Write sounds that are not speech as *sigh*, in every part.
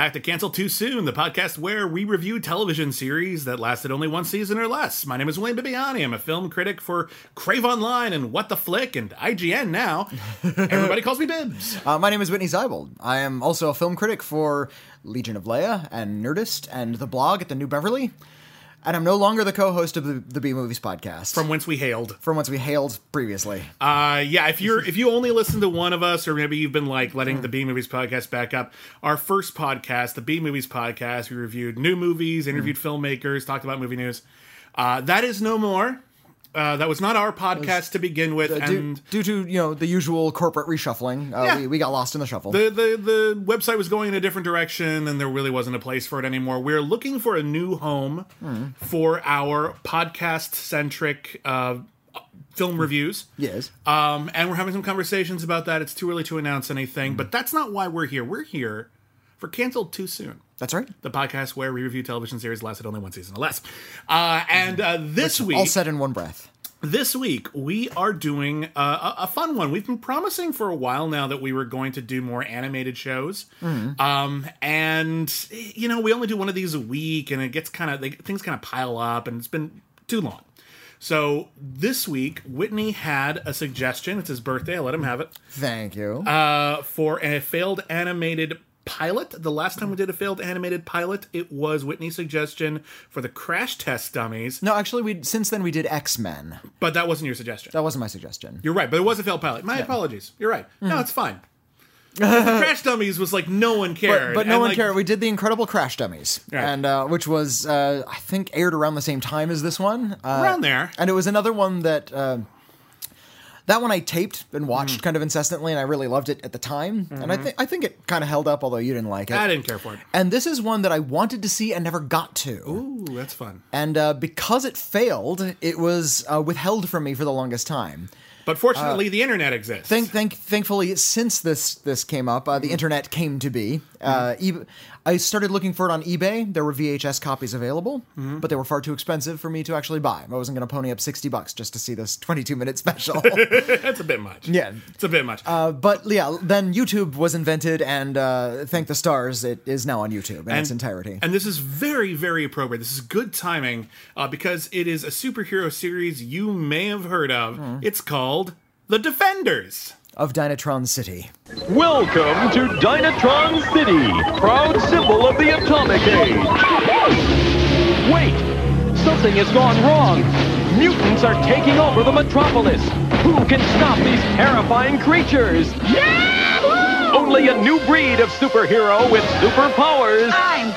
Back to Cancel Too Soon, the podcast where we review television series that lasted only one season or less. My name is Wayne Bibbiani. I'm a film critic for Crave Online and What the Flick and IGN now. *laughs* Everybody calls me Bibs. Uh, my name is Whitney Seibold. I am also a film critic for Legion of Leia and Nerdist and the blog at the New Beverly. And I'm no longer the co-host of the, the B Movies podcast, From whence we hailed. from whence we hailed previously. Uh, yeah, if you're if you only listen to one of us, or maybe you've been like letting the B Movies podcast back up, our first podcast, the B Movies podcast, we reviewed new movies, interviewed filmmakers, talked about movie news. Uh, that is no more. Uh, that was not our podcast to begin with, Uh, due, and due to you know the usual corporate reshuffling, uh, Yeah. we, we got lost in the shuffle. the, the the website was going in a different direction, and there really wasn't a place for it anymore. We're looking for a new home for our podcast centric uh, film reviews. yes, Um, and we're having some conversations about that. It's too early to announce anything, but that's not why we're here. We're here for Canceled Too Soon, that's right. the podcast where we review television series lasted only one season or less. Uh, and uh, this week, All said in one breath. this week we are doing uh, a, a fun one. We've been promising for a while now that we were going to do more animated shows, um, and you know we only do one of these a week, and it gets kind of like, things kind of pile up, and it's been too long. So this week, Whitney had a suggestion. It's his birthday. I let him have it Thank you. uh, for a failed animated pilot. The last time we did a failed animated pilot, it was Whitney's suggestion for the crash test dummies, no, actually, we since then we did X Men. but that wasn't your suggestion. That wasn't my suggestion. You're right, but it was a failed pilot. My apologies. You're right. Mm. No, it's fine. *laughs* crash dummies was like no one cared, But no and, one like, cared. We did the Incredible Crash Dummies, Right. and uh, which was uh, I think aired around the same time as this one. Uh, Around there. and it was another one that. Uh, that one I taped and watched Mm. kind of incessantly, and I really loved it at the time. And I think I think it kind of held up, although you didn't like it. Mm-hmm. I didn't care for it. And this is one that I wanted to see and never got to. Ooh, that's fun. And uh, because it failed, it was uh, withheld from me for the longest time. But fortunately, the internet exists. Thank, thank, thankfully, since this this came up, uh, the Mm-hmm. internet came to be. Uh, e- I started looking for it on eBay. There were VHS copies available, Mm-hmm. but they were far too expensive for me to actually buy. I wasn't going to pony up sixty bucks just to see this twenty-two minute special. *laughs* that's a bit much. Yeah. it's a bit much. uh, but yeah, then YouTube was invented, and uh, thank the stars, it is now on YouTube in its entirety. And this is very, very appropriate. This is good timing uh, because it is a superhero series you may have heard of. Hmm. It's called The Defenders. Of Dynatron City. Welcome to Dynatron City, proud symbol of the atomic age. Wait, something has gone wrong. Mutants are taking over the metropolis. Who can stop these terrifying creatures? Only a new breed of superhero with superpowers I'm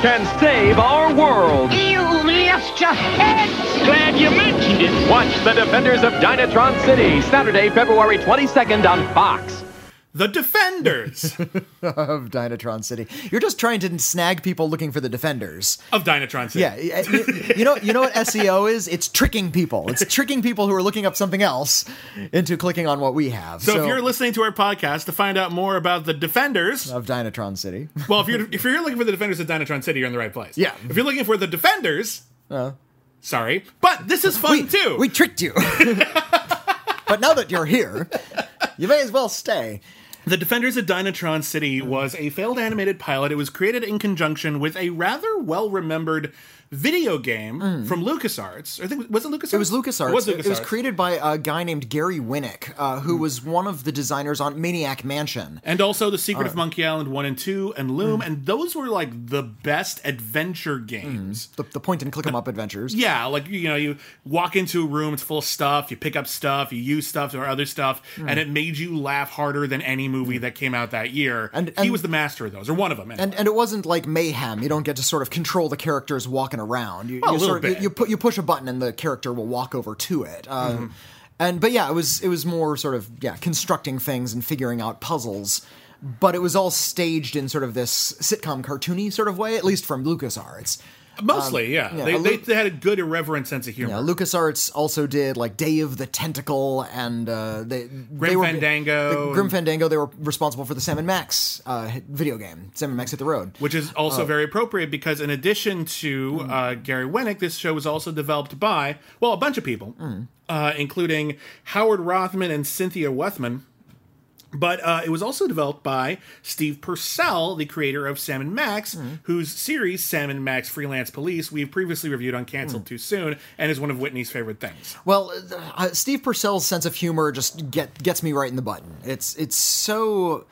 can save our world. You lift your head. Glad you mentioned it. Watch The Defenders of Dynatron City, Saturday, February 22nd on Fox. The Defenders *laughs* of Dynatron City. You're just trying to snag people looking for the defenders. of Dynatron City. Yeah, y- y- you know, you know what SEO is? It's tricking people. It's tricking people who are looking up something else into clicking on what we have. So, if you're listening to our podcast to find out more about the Defenders, of Dynatron City, well, if you're if you're looking for the Defenders of Dynatron City, you're in the right place. Yeah. If you're looking for the Defenders, uh. sorry, but this is fun we, too. we tricked you. *laughs* but now that you're here, you may as well stay. The Defenders of Dynatron City was a failed animated pilot. It was created in conjunction with a rather well remembered video game from LucasArts. I think was it LucasArts? Mm. It was LucasArts. It was It, it was created by a guy named Gary Winnick, uh, who was one of the designers on Maniac Mansion. and also the Secret Uh. of Monkey Island one and two, and Loom, Mm. and those were like the best adventure games. The, the point and click 'em up adventures. Yeah, like you know, you walk into a room, it's full of stuff, you pick up stuff, you use stuff or other stuff, and it made you laugh harder than any movie that came out that year. And- he was the master of those, or one of them. Anyway. And, and it wasn't like mayhem. You don't get to sort of control the characters walking around. You, a you sort of, you, you put you push a button and the character will walk over to it. Um, Mm-hmm. And but yeah, it was it was more sort of yeah constructing things and figuring out puzzles. But it was all staged in sort of this sitcom cartoony sort of way, at least from LucasArts. Mostly, yeah. yeah, they, they, Lu- they had a good irreverent sense of humor. Yeah, LucasArts also did like Day of the Tentacle and uh, they they were, Fandango the Grim and- Fandango. They were responsible for the Sam and Max uh, video game, Sam and Max hit the road. which is also very appropriate because in addition to uh, Gary Winnick, this show was also developed by well a bunch of people, Hmm. uh, including Howard Rothman and Cynthia Wethman. But uh, it was also developed by Steve Purcell, the creator of Sam and Max, Hmm. whose series Sam and Max Freelance Police we've previously reviewed on. Cancelled Too Soon, and is one of Whitney's favorite things. Well, uh, Steve Purcell's sense of humor just get gets me right in the button. It's it's so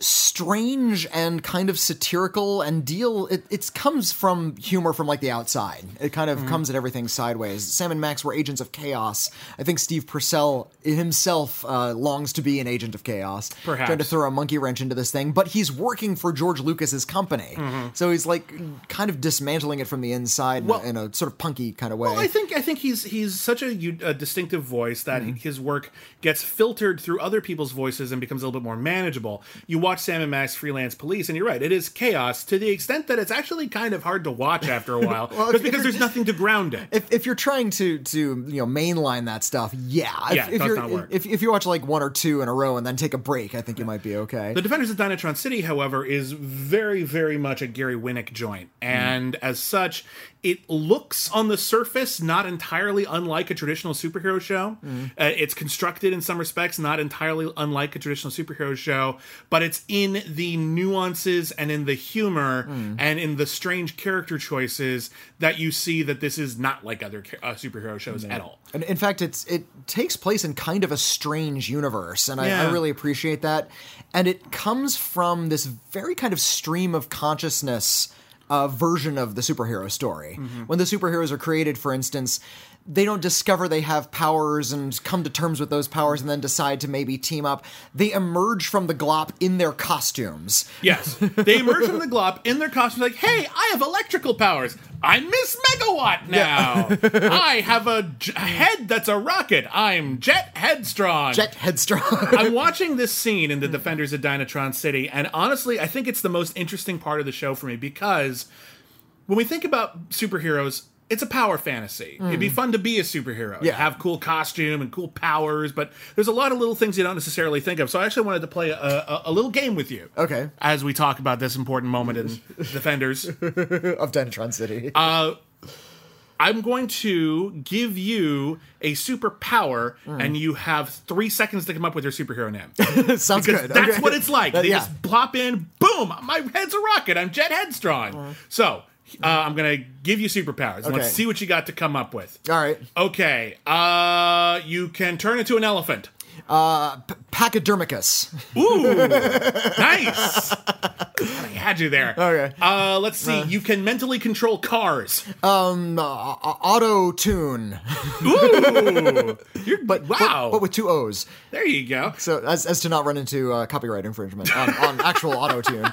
strange and kind of satirical and deal it it comes from humor from like the outside it kind Mm-hmm. of comes at everything sideways sam and max were agents of chaos i think steve purcell himself uh, longs to be an agent of chaos Perhaps. trying to throw a monkey wrench into this thing but he's working for george lucas's company Mm-hmm. so he's like kind of dismantling it from the inside in a- in, a, sort of punky kind of way Well, I think I think he's he's such a distinctive voice that Mm-hmm. his work gets filtered through other people's voices and becomes a little bit more manageable. You watch Sam and Max Freelance Police, and you're right, it is chaos to the extent that it's actually kind of hard to watch after a while, *laughs* Well, just because there's nothing to ground it. if, if you're trying to to you know mainline that stuff, yeah, if, Yeah, it if does you're not work. if if you watch like one or two in a row and then take a break, I think you might be okay. The Defenders of Dynatron City, however, is very, very much a Gary Winnick joint. Hmm. And as such, it looks on the surface not entirely unlike a traditional superhero show. Uh, it's constructed in some respects not entirely unlike a traditional superhero show, but it's in the nuances and in the humor and in the strange character choices that you see that this is not like other uh, superhero shows at all. And in fact, it's it takes place in kind of a strange universe, and I, I really appreciate that. And it comes from this very kind of stream of consciousness uh, version of the superhero story. When the superheroes are created, for instance, they don't discover they have powers and come to terms with those powers and then decide to maybe team up. They emerge from the glop in their costumes. Yes, they emerge from the glop in their costumes, like, "Hey, I have electrical powers. I'm Miss Megawatt now. *laughs* I have a, j- a head that's a rocket. I'm Jet Headstrong." Jet headstrong. *laughs* I'm watching this scene in the Defenders of Dynatron City, and honestly, I think it's the most interesting part of the show for me because when we think about superheroes, it's a power fantasy. It'd be mm. fun to be a superhero, Yeah. have cool costume and cool powers, but there's a lot of little things you don't necessarily think of. So I actually wanted to play a, a, a little game with you. Okay. As we talk about this important moment in Defenders, *laughs* of Dynatron City. Uh, I'm going to give you a superpower, mm. and you have three seconds to come up with your superhero name. *laughs* Sounds because good. that's Okay. what it's like. Uh, They yeah. just plop in, boom, my head's a rocket. I'm Jet Headstrong. Mm. So uh, I'm gonna give you superpowers. Okay. Let's see what you got to come up with. All right. Okay, uh, you can turn into an elephant. uh Pachydermicus. Ooh, *laughs* nice. I had you there. Okay. Uh, let's see. you can mentally control cars. Um auto tune. Ooh, you're *laughs* But, wow. but, but with two O's. there you go. So as, as to not run into uh, copyright infringement on, on actual auto tune.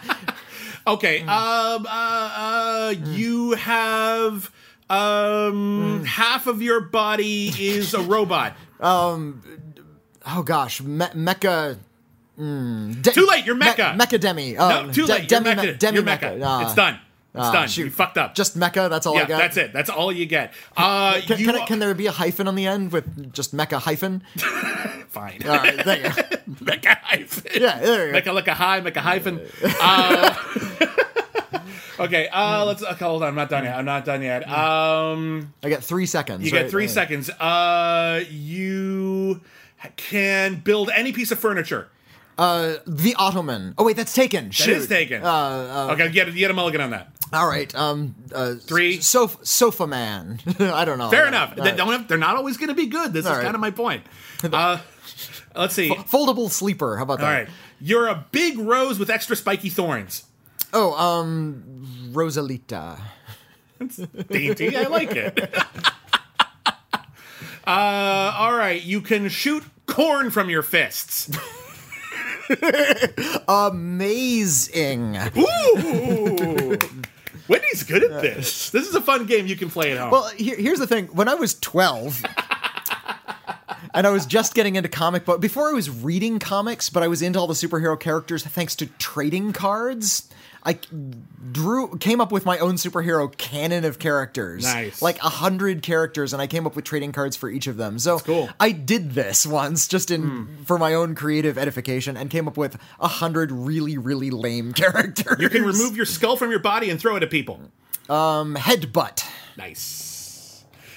Okay. Hmm. Um. Uh. uh You have. Um. Half of your body is a robot. *laughs* Um, oh gosh, me- mecha. Mm, de- Too late, you're mecha. Me- mecha demi. No, Um, too de- late. You're demi, mecha. me- demi You're mecha. mecha. Ah. it's done. It's Ah, done. shoot. You fucked up. Just mecha. That's all I yeah, got. that's it. That's all you get. Uh, Can, you can, I- can there be a hyphen on the end with just mecha hyphen? *laughs* fine. All right, there you go. *laughs* *laughs* mecha hyphen. Yeah, there you go. Like a high, mecha hyphen. Uh, *laughs* okay. Uh, let's. Okay, hold on. I'm not done yet. I'm not done yet. Um. I get three seconds. You right? get three Yeah. seconds. Uh, you can build any piece of furniture. Uh, The Ottoman. Oh wait, that's taken. That Shoot. is taken. Uh, okay, you get, you get a mulligan on that. All right. Um. Uh, Three. Sofa, sofa man. *laughs* I don't know. Fair enough. right. They don't have, they're not always going to be good. This All is right. kind of my point. Uh, let's see. Foldable sleeper. How about that? All right. You're a big rose with extra spiky thorns. Oh, um, Rosalita. Dainty. I like it. *laughs* uh, all right. You can shoot corn from your fists. *laughs* Amazing. Ooh. Wendy's good at this. This is a fun game you can play at home. Well, here, here's the thing. When I was 12, and I was just getting into comic book, before I was reading comics, but I was into all the superhero characters thanks to trading cards. I drew, came up with my own superhero canon of characters. Nice. Like a hundred characters, and I came up with trading cards for each of them. So cool. I did this once just in for my own creative edification and came up with a hundred really, really lame *laughs* characters. you can remove your skull from your body and throw it at people. um, headbutt. Nice.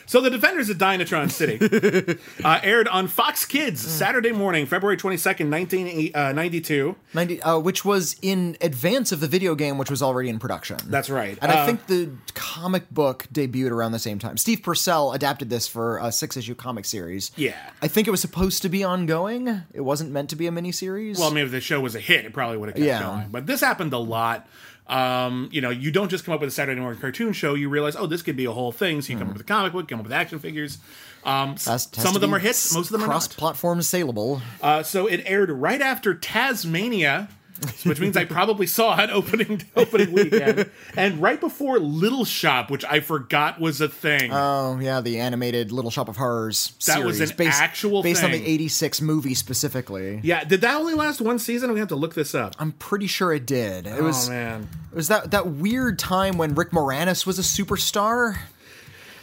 So the Defenders of Dynatron City *laughs* uh, aired on Fox Kids Saturday morning, February twenty second, nineteen ninety two. 90, uh, which was in advance of the video game, which was already in production. That's right. And Uh, I think the comic book debuted around the same time. Steve Purcell adapted this for a six issue comic series. Yeah. I think it was supposed to be ongoing. It wasn't meant to be a miniseries. Well, I mean, if the show was a hit, it probably would have kept Yeah. going. But this happened a lot. Um, you know, you don't just come up with a Saturday morning cartoon show. You realize, oh, this could be a whole thing. So you come up with a comic book, come up with action figures. Um, s- Has- has some of them are hits, most of them are not. cross-platform saleable. Uh, so it aired right after Tasmania, *laughs* which means I probably saw it opening *laughs* opening weekend, and right before Little Shop, which I forgot was a thing. Oh yeah, the animated Little Shop of Horrors. That was series, an based, actual based on the '86 movie specifically. yeah, did that only last one season? We have to look this up. I'm pretty sure it did. It oh, was oh man, it was that that weird time when Rick Moranis was a superstar.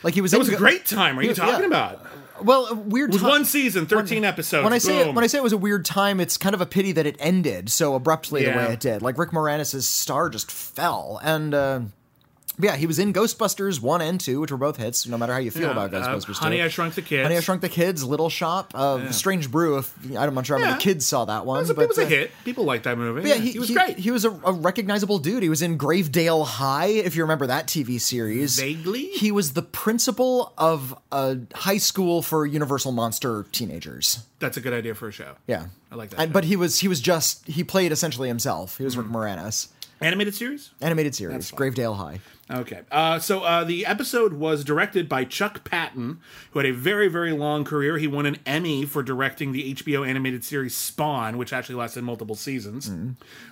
Like he was It was a great time. Are you Yeah. talking about? Well, a weird It was time. one season, thirteen episodes. when I say Boom. when I say it was a weird time, it's kind of a pity that it ended so abruptly the way it did. Like Rick Moranis' star just fell, and uh, yeah, he was in Ghostbusters one and two, which were both hits. No matter how you feel Yeah, about uh, Ghostbusters, Honey, 2. I Shrunk the Kids. Honey, I Shrunk the Kids, Little Shop, uh, Strange Brew. If I'm not sure how Yeah. many kids saw that one, it was, a, but it was a uh, hit. People liked that movie. Yeah, Yeah, he, he, was great. He was a, a recognizable dude. He was in Gravedale High, if you remember that TV series. Vaguely? He was the principal of a high school for Universal Monster teenagers. That's a good idea for a show. Yeah, I like that And, but he was he was just he played essentially himself. He was Hmm. Rick Moranis. Animated series. Animated series. Gravedale High. Okay. Uh, so uh, the episode was directed by Chuck Patton, who had a very, very long career. He won an Emmy for directing the HBO animated series Spawn, which actually lasted multiple seasons.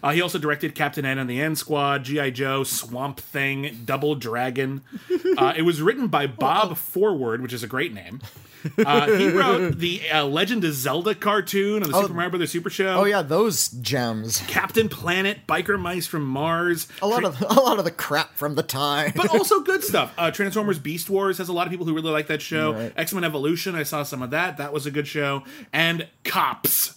Uh, he also directed Captain N and the N Squad, G.I. Joe, Swamp Thing, Double Dragon. *laughs* Uh, it was written by Bob Forward, which is a great name. Uh, he wrote the uh, Legend of Zelda cartoon on the Super Mario Brothers Super Show. Oh yeah, those gems. Captain Planet, Biker Mice from Mars. A lot of *laughs* a lot of the crap from the time. but also *laughs* good stuff. Uh, Transformers Beast Wars has a lot of people who really like that show. Right. X Men Evolution, I saw some of that. That was a good show. And Cops.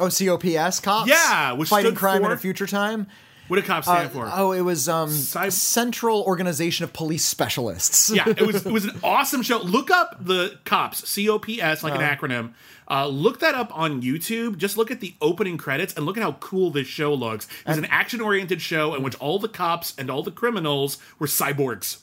oh, COPS cops. Yeah, which fighting crime in a future time. What did Cops stand for? Oh, it was um Cyb- Central Organization of Police Specialists. yeah, it was it *laughs* was an awesome show. Look up the Cops, C O P S, like an acronym. Uh, look that up on YouTube. Just look at the opening credits and look at how cool this show looks. It's was an action oriented show in which all the cops and all the criminals were cyborgs.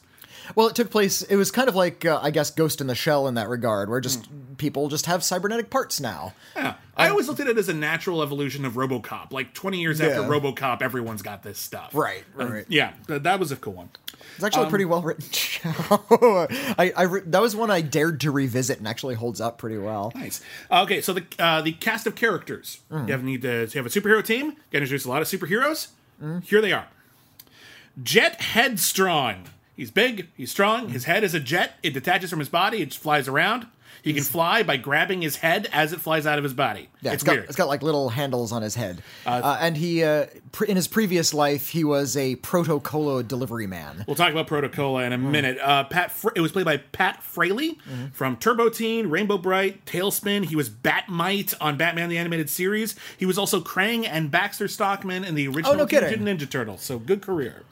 Well, it took place. It was kind of like uh, I guess Ghost in the Shell in that regard, where just Hmm. people just have cybernetic parts now. Yeah. I always looked at it as a natural evolution of RoboCop. Like 20 years after RoboCop, everyone's got this stuff. Right, right. yeah, th- that was a cool one. It's actually a Um, pretty well written *laughs* show. I, I re- that was one I dared to revisit and actually holds up pretty well. Nice. Okay, so the uh, the cast of characters. Mm. You have need to you have a superhero team. Got to introduce a lot of superheroes. Mm. Here they are. Jet Headstrong. He's big. He's strong. His mm. head is a jet. It detaches from his body. It just flies around. He can fly by grabbing his head as it flies out of his body. Yeah, it's got, weird. it's got like little handles on his head. Uh, and he, uh, in his previous life, he was a proto cola delivery man. We'll talk about Protocola in a Mm. minute. Uh, Pat, Fra- it was played by Pat Fraley Mm-hmm. from Turbo Teen, Rainbow Brite, TaleSpin. He was Bat-Mite on Batman the Animated Series. He was also Krang and Baxter Stockman in the original Oh, no Teenage. Ninja Turtles. So good career.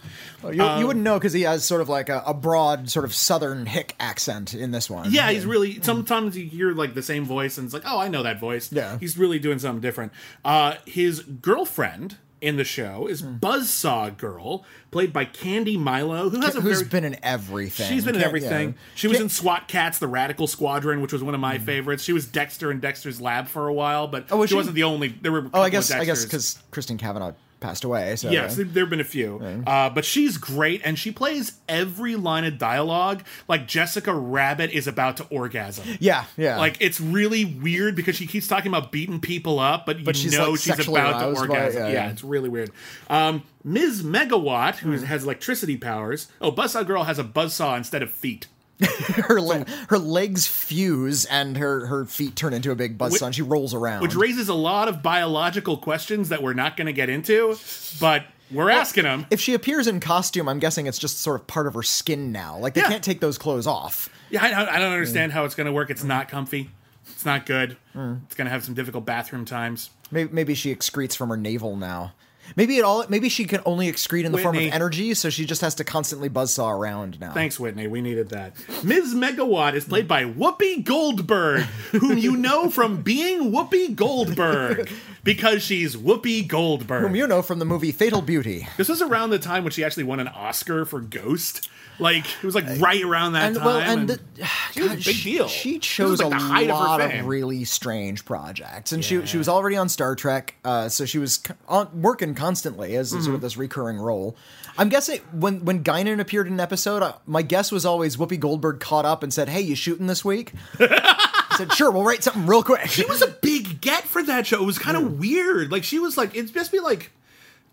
You, Um, you wouldn't know because he has sort of like a, a broad, sort of southern hick accent in this one. Yeah, he's really. Sometimes you hear like the same voice, and it's like, oh, I know that voice. Yeah. he's really doing something different. Uh, his girlfriend in the show is Buzzsaw Girl, played by Candy Milo, who has a Who's very been in everything? She's been in Can't- everything. yeah. She was Can't- in SWAT Kats, the Radical Squadron, which was one of my favorites. She was Dexter in Dexter's Lab for a while, but Oh, was she she? wasn't the only. There were. Oh, I guess I guess because Christine Cavanaugh passed away. So Yes, there there have been a few. Uh, but she's great, and she plays every line of dialogue like Jessica Rabbit is about to orgasm. yeah, yeah. Like it's really weird because she keeps talking about beating people up, but you But she's, know like, she's about to by orgasm. yeah, yeah, yeah. it's really weird. Um, Ms. Megawatt, who Hmm. has electricity powers. Oh, Buzzsaw Girl has a buzzsaw instead of feet. *laughs* her le- her legs fuse and her her feet turn into a big buzzsaw. and she rolls around. which raises a lot of biological questions that we're not going to get into, but we're asking them. if she appears in costume, I'm guessing it's just sort of part of her skin now. Like they Yeah. can't take those clothes off. Yeah, I, I don't understand Mm. how it's going to work. It's not comfy. It's not good. It's going to have some difficult bathroom times. Maybe, maybe she excretes from her navel now. Maybe it all. Maybe she can only excrete in the form of energy, so she just has to constantly buzzsaw around now. Thanks, Whitney. We needed that. Ms. Megawatt is played by Whoopi Goldberg, whom you know from being Whoopi Goldberg because she's Whoopi Goldberg. Whom you know from the movie Fatal Beauty. This was around the time when she actually won an Oscar for Ghost. Like it was like right around that And time. well, and, and the, she God, big she- deal. She chose like, a of lot of, fame. really strange projects, and she Yeah. she was already on Star Trek, uh, so she was on, working constantly as Mm-hmm. sort of this recurring role. I'm guessing when when Guinan appeared in an episode, uh, my guess was always Whoopi Goldberg caught up and said, "Hey, you shooting this week?" *laughs* I said, "Sure, we'll write something real quick." She was a big get for that show. It was kind of weird. Like she was like it's just be like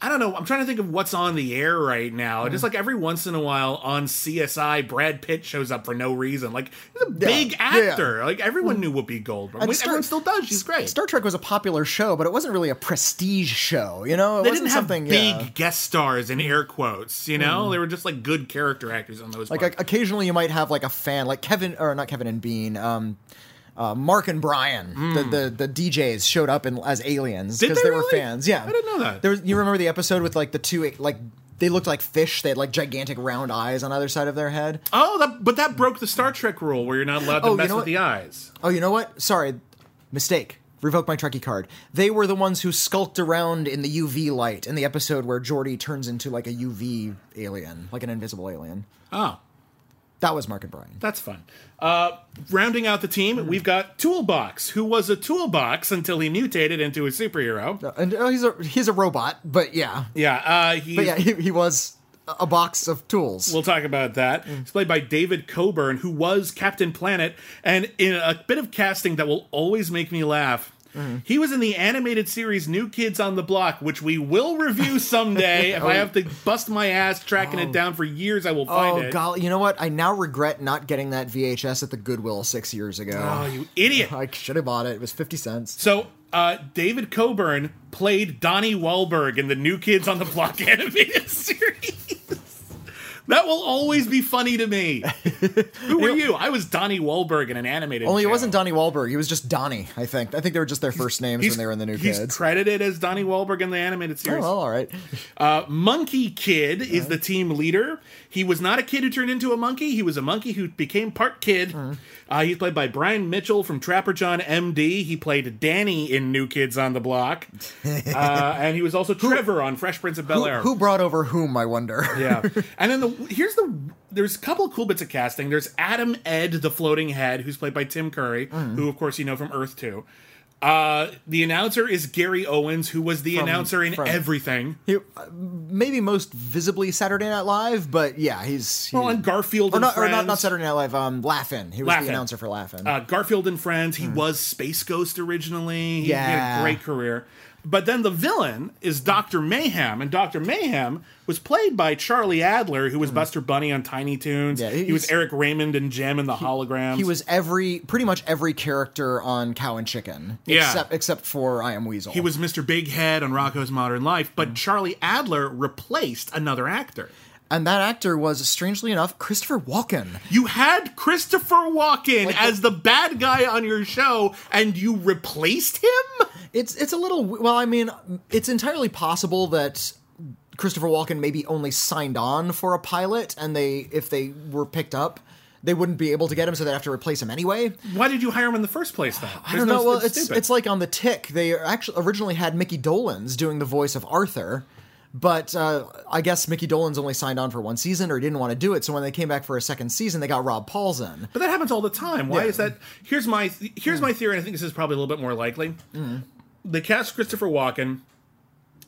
I don't know. I'm trying to think of what's on the air right now. Just hmm. like every once in a while on CSI, Brad Pitt shows up for no reason. Like he's a big Yeah, yeah. actor. Like everyone hmm. knew Whoopi Goldberg. And Star- everyone still does. She's great. Star Trek was a popular show, but it wasn't really a prestige show. You know, it they wasn't didn't have something big yeah. guest stars in air quotes. You know, hmm. they were just like good character actors on those. Like o- occasionally, you might have like a fan, like Kevin or not Kevin and Bean. Um, uh, Mark and Brian, the, the the DJs showed up in, as aliens. Because they they, were fans. Yeah, I didn't know that. There was, you remember the episode with like the two like they looked like fish. They had like gigantic round eyes on either side of their head. oh, that, but that broke the Star Trek rule where you're not allowed to Oh, you mess know with what? the eyes. Oh, you know what? Sorry, mistake. Revoke my Trekkie card. They were the ones who skulked around in the UV light in the episode where Geordi turns into like a UV alien, like an invisible alien. Oh, That was Mark and Brian. That's fun. Uh, rounding out the team, we've got Toolbox, who was a toolbox until he mutated into a superhero. And oh, he's a he's a robot, but yeah, Yeah, uh, he, but yeah, he, he was a box of tools. we'll talk about that. He's played by David Coburn, who was Captain Planet, and in a bit of casting that will always make me laugh. He was in the animated series New Kids on the Block, which we will review *laughs* someday. if I have to bust my ass tracking it down for years, I will find oh it. golly, you know what? I now regret not getting that VHS at the Goodwill six years ago. Oh, you idiot! *laughs* I should have bought it. It was fifty cents. So, uh, David Coburn played Donnie Wahlberg in the New Kids on the Block *laughs* animated series. That will always be funny to me. *laughs* Who were you? I was Donnie Wahlberg in an animated. Only show. it wasn't Donnie Wahlberg. He was just Donnie. I think. I think they were just their first names He's- when they were in the New he's Kids. credited as Donnie Wahlberg in the animated Oh, series. well, all right. Uh, monkey Kid is the team leader. He was not a kid who turned into a monkey. He was a monkey who became part kid. Uh, he's played by Brian Mitchell from Trapper John MD. He played Danny in New Kids on the Block, *laughs* uh, and he was also Trevor on Fresh Prince of Bel Who, Air. who brought over whom? I wonder. yeah, *laughs* and then the here's the there's a couple of cool bits of casting. There's Adam Ed, the floating head, who's played by Tim Curry, who of course you know from Earth Two. Uh, the announcer is Gary Owens, who was the announcer in from- everything. He, uh, maybe most visibly Saturday Night Live, but yeah, he's he, Well, and Garfield or and not, or not not Saturday Night Live. Um, Laugh-In. He was Laugh-In. the announcer for Laugh-In. uh, Garfield and Friends. He was Space Ghost originally. He, he had a Yeah. great career. But then the villain is Dr. Mayhem, and Dr. Mayhem was played by Charlie Adler, who was Buster Bunny on Tiny Toons. Hmm. Yeah, he was Eric Raymond and Jem in the Holograms. he was every pretty much every character on Cow and Chicken, Yeah. except except for I Am Weasel. He was Mr. Big Head on Rocko's Modern Life, Hmm. but Charlie Adler replaced another actor. And that actor was strangely enough Christopher Walken. You had Christopher Walken Like as the bad guy on your show, and you replaced him? It's it's a little well. I mean, it's entirely possible that Christopher Walken maybe only signed on for a pilot, and they if they were picked up, they wouldn't be able to get him, so they'd have to replace him anyway. Why did you hire him in the first place then? I don't know. well, it's it's like on the Tick. They actually originally had Mickey Dolenz doing the voice of Arthur, but uh, I guess Mickey Dolenz only signed on for one season or he didn't want to do it. So when they came back for a second season, they got Rob Paulsen. But that happens all the time. Why Yeah. is that? Here's my here's my theory. and I think this is probably a little bit more likely. They cast Christopher Walken.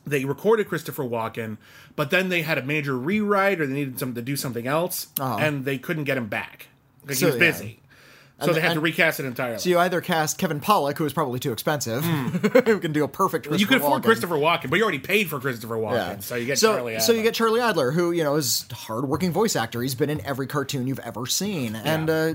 They recorded Christopher Walken, but then they had a major rewrite, or they needed some to do something else, and they couldn't get him back. Like So, he was yeah. Busy, so And- they had to recast it entirely. So you either cast Kevin Pollak, who is probably too expensive, *laughs* who can do a perfect. Hmm. you could afford Walken. Christopher Walken, but you already paid for Christopher Walken, Yeah. so you get so, Charlie. So you get Charlie Adler, who you know is a hardworking voice actor. He's been in every cartoon you've ever seen, and uh,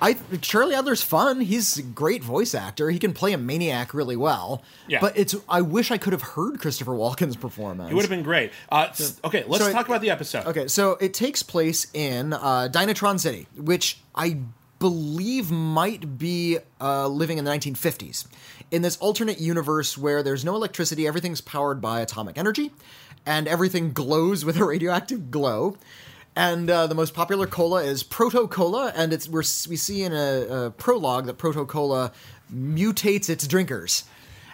I Charlie Adler's fun. He's a great voice actor. He can play a maniac really well. Yeah. But it's I wish I could have heard Christopher Walken's performance. It would have been great. Uh, s- okay, let's so it- talk about the episode. Okay, so it takes place in uh, Dynatron City, which I believe might be uh, living in the 1950s. In this alternate universe where there's no electricity, everything's powered by atomic energy, and everything glows with a radioactive glow. And uh, the most popular cola is Proto Cola, and it's we see in a, a prologue that Proto Cola mutates its drinkers.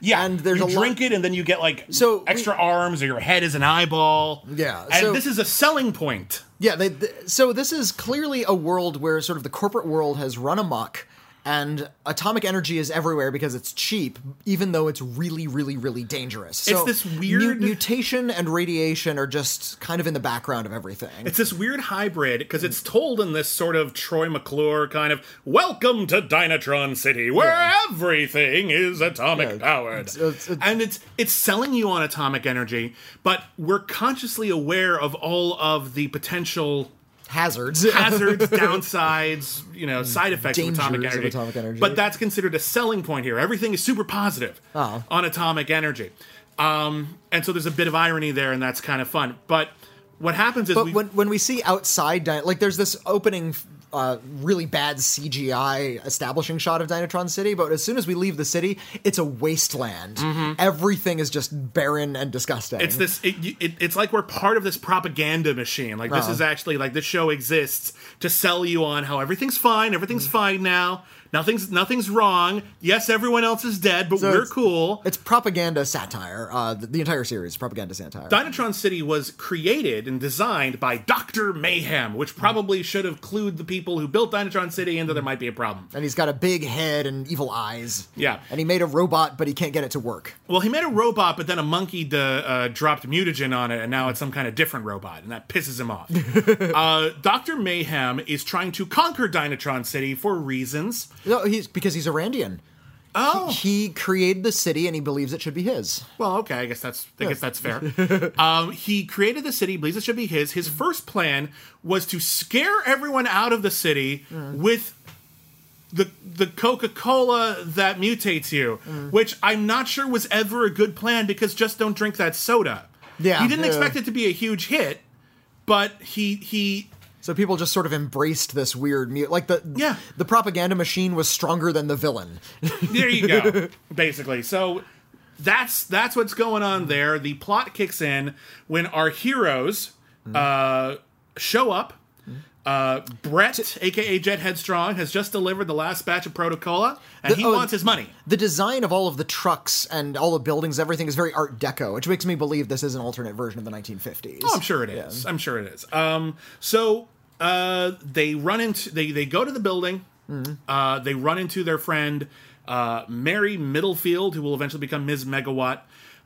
Yeah, and there's you a lot- drink it, and then you get like So we- extra arms, or your head is an eyeball. Yeah, and so- this is a selling point. Yeah, they, th so this is clearly a world where sort of the corporate world has run amok, and atomic energy is everywhere because it's cheap, even though it's really, really, really dangerous. So this weird- mutation and radiation are just kind of in the background of everything. It's this weird hybrid because it's told in this sort of Troy McClure kind of "Welcome to Dynatron City, where everything is atomic powered," it's- it's- and it's it's selling you on atomic energy, but we're consciously aware of all of the potential Hazards. *laughs* hazards, downsides, you know, side effects of atomic of energy. atomic energy. But that's considered a selling point here. Everything is super positive Oh. on atomic energy. Um, and so there's a bit of irony there, and that's kind of fun. But what happens is But when when we see outside, like there's this opening, uh, really bad CGI establishing shot of Dynatron City, but as soon as we leave the city, it's a wasteland. Everything is just barren and disgusting. Mm-hmm. it's this it, it, it's like we're part of this propaganda machine like this Uh-huh. is actually like this show exists to sell you on how everything's fine everything's Mm-hmm. fine now nothing's nothing's wrong yes everyone else is dead but So we're it's- cool It's propaganda satire. Uh, the, the entire series propaganda satire. Dynatron City was created and designed by Dr. Mayhem, which probably should have clued the people who built Dynatron City into there might be a problem. and he's got a big head and evil eyes. Yeah. And he made a robot, but he can't get it to work. Well, he made a robot, but then a monkey d- uh, dropped mutagen on it, and now it's some kind of different robot, and that pisses him off. *laughs* uh, Dr. Mayhem is trying to conquer Dynatron City for reasons. No, he's because he's Irandian. Oh, He created the city, and he believes it should be his. Well, okay, I guess that's I guess that's fair. *laughs* um, he created the city, believes it should be his. His mm-hmm. first plan was to scare everyone out of the city mm. with the the Coca Cola that mutates you, mm. which I'm not sure was ever a good plan because just don't drink that soda. Yeah, he didn't yeah. expect it to be a huge hit, but he he So people just sort of embraced this weird mute. Like the Yeah. the propaganda machine was stronger than the villain. *laughs* there you go *laughs* basically so that's that's what's going on there the plot kicks in when our heroes uh show up uh brett aka jet headstrong has just delivered the last batch of protocola and The- he oh, wants his money The design of all of the trucks and all the buildings, everything is very Art Deco, which makes me believe this is an alternate version of the 1950s. Oh, I'm sure it is. I'm sure it is. Um, so uh, they run into they they go to the building. Uh, they run into their friend uh, Mary Middlefield, who will eventually become Ms. Megawatt.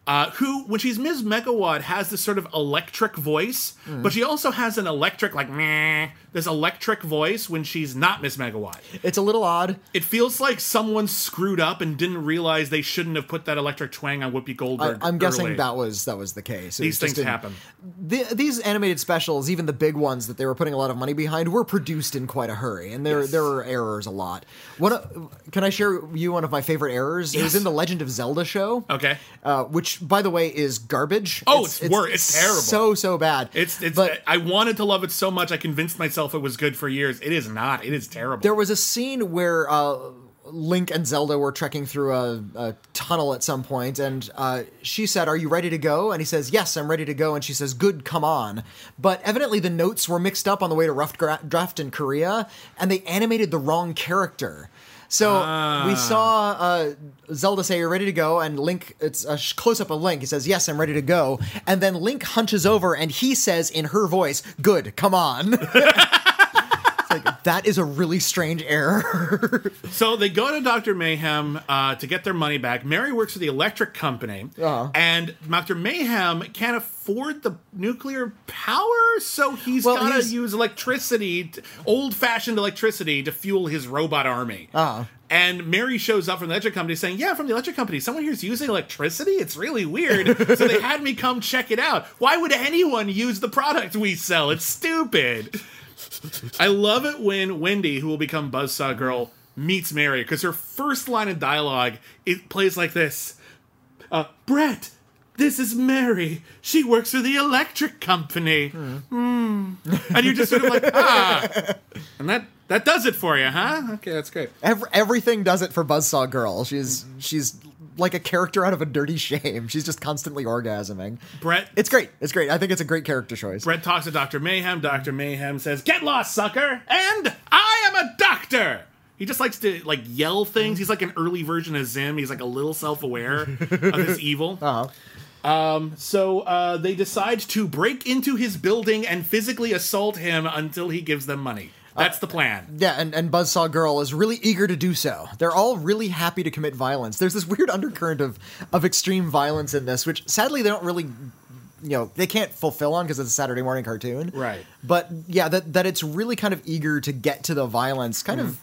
Uh, who, when she's Ms. Megawatt, has this sort of electric voice, but she also has an electric, like, meh, this electric voice when she's not Miss Megawatt. It's a little odd. It feels like someone screwed up and didn't realize they shouldn't have put that electric twang on Whoopi Goldberg. I'm guessing that was that was the case. It these things in- happen. the, these animated specials, even the big ones that they were putting a lot of money behind, were produced in quite a hurry, and there Yes. there were errors a lot. One, of- can I share with you one of my favorite errors? It was in the Legend of Zelda show. Okay. Uh, which, by the way, is garbage. Oh, it's wor- it's terrible. So so bad. It's it's. But I wanted to love it so much. I convinced myself it was good for years. It is not. It is terrible. there was a scene where uh, Link and Zelda were trekking through a, a tunnel at some point, and uh, she said, "Are you ready to go?" And he says, "Yes, I'm ready to go." And she says, "Good, come on." But evidently, the notes were mixed up on the way to Rough Gra- Draft in Korea, and they animated the wrong character. So we saw uh, Zelda say, "You're ready to go," and Link. It's a sh- close up of Link. He says, "Yes, I'm ready to go." And then Link hunches over, and he says in her voice, "Good, come on." *laughs* That is a really strange error. *laughs* So they go to Dr. Mayhem uh, to get their money back. Mary works for the electric company, Uh-huh. and Dr. Mayhem can't afford the nuclear power, so he's Well, got to use electricity, old fashioned electricity, to fuel his robot army. Uh-huh. And Mary shows up from the electric company saying, Yeah, from the electric company, someone here's using electricity? It's really weird. so they had me come check it out. Why would anyone use the product we sell? It's stupid. I love it when Wendy, who will become Buzzsaw Girl, meets Mary because her first line of dialogue it plays like this: uh, "Brett, this is Mary. She works for the electric company." Hmm. And you're just sort of like, ah, and that that does it for you, huh? Okay, that's great. Every, everything does it for Buzzsaw Girl. She's she's like a character out of a dirty shame. She's just constantly orgasming. Brett, It's great. It's great. I think it's a great character choice. Brett talks to Doctor Mayhem. Doctor Mayhem says, "Get lost, sucker!" And I am a doctor. He just likes to like yell things. He's like an early version of Zim. He's like a little self-aware of his *laughs* evil. Uh-huh. So uh, they decide to break into his building and physically assault him until he gives them money. That's the plan. Yeah, and, and Buzzsaw Girl is really eager to do so. They're all really happy to commit violence. There's this *laughs* weird undercurrent of of extreme violence in this, which sadly they don't really you know, they can't fulfill on because it's a Saturday morning cartoon. Right. But yeah, that that it's really kind of eager to get to the violence, kind of mm.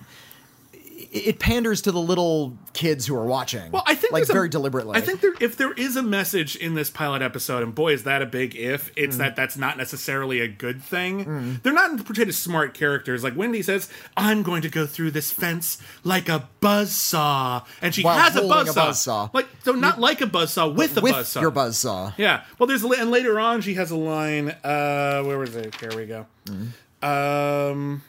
It panders to the little kids who are watching. Well, I think like there's a- very deliberately. I think there, if there is a message in this pilot episode, and boy, is that a big if, Mm. it's that that's not necessarily a good thing. They're not portrayed as smart characters. Like Wendy says, "I'm going to go through this fence like a buzzsaw," and she While has a buzzsaw. buzzsaw. Like, so not like a buzzsaw, with a with buzzsaw. your buzzsaw. Yeah. Well, there's a and later on she has a line. Uh, where was it? Here we go. Um.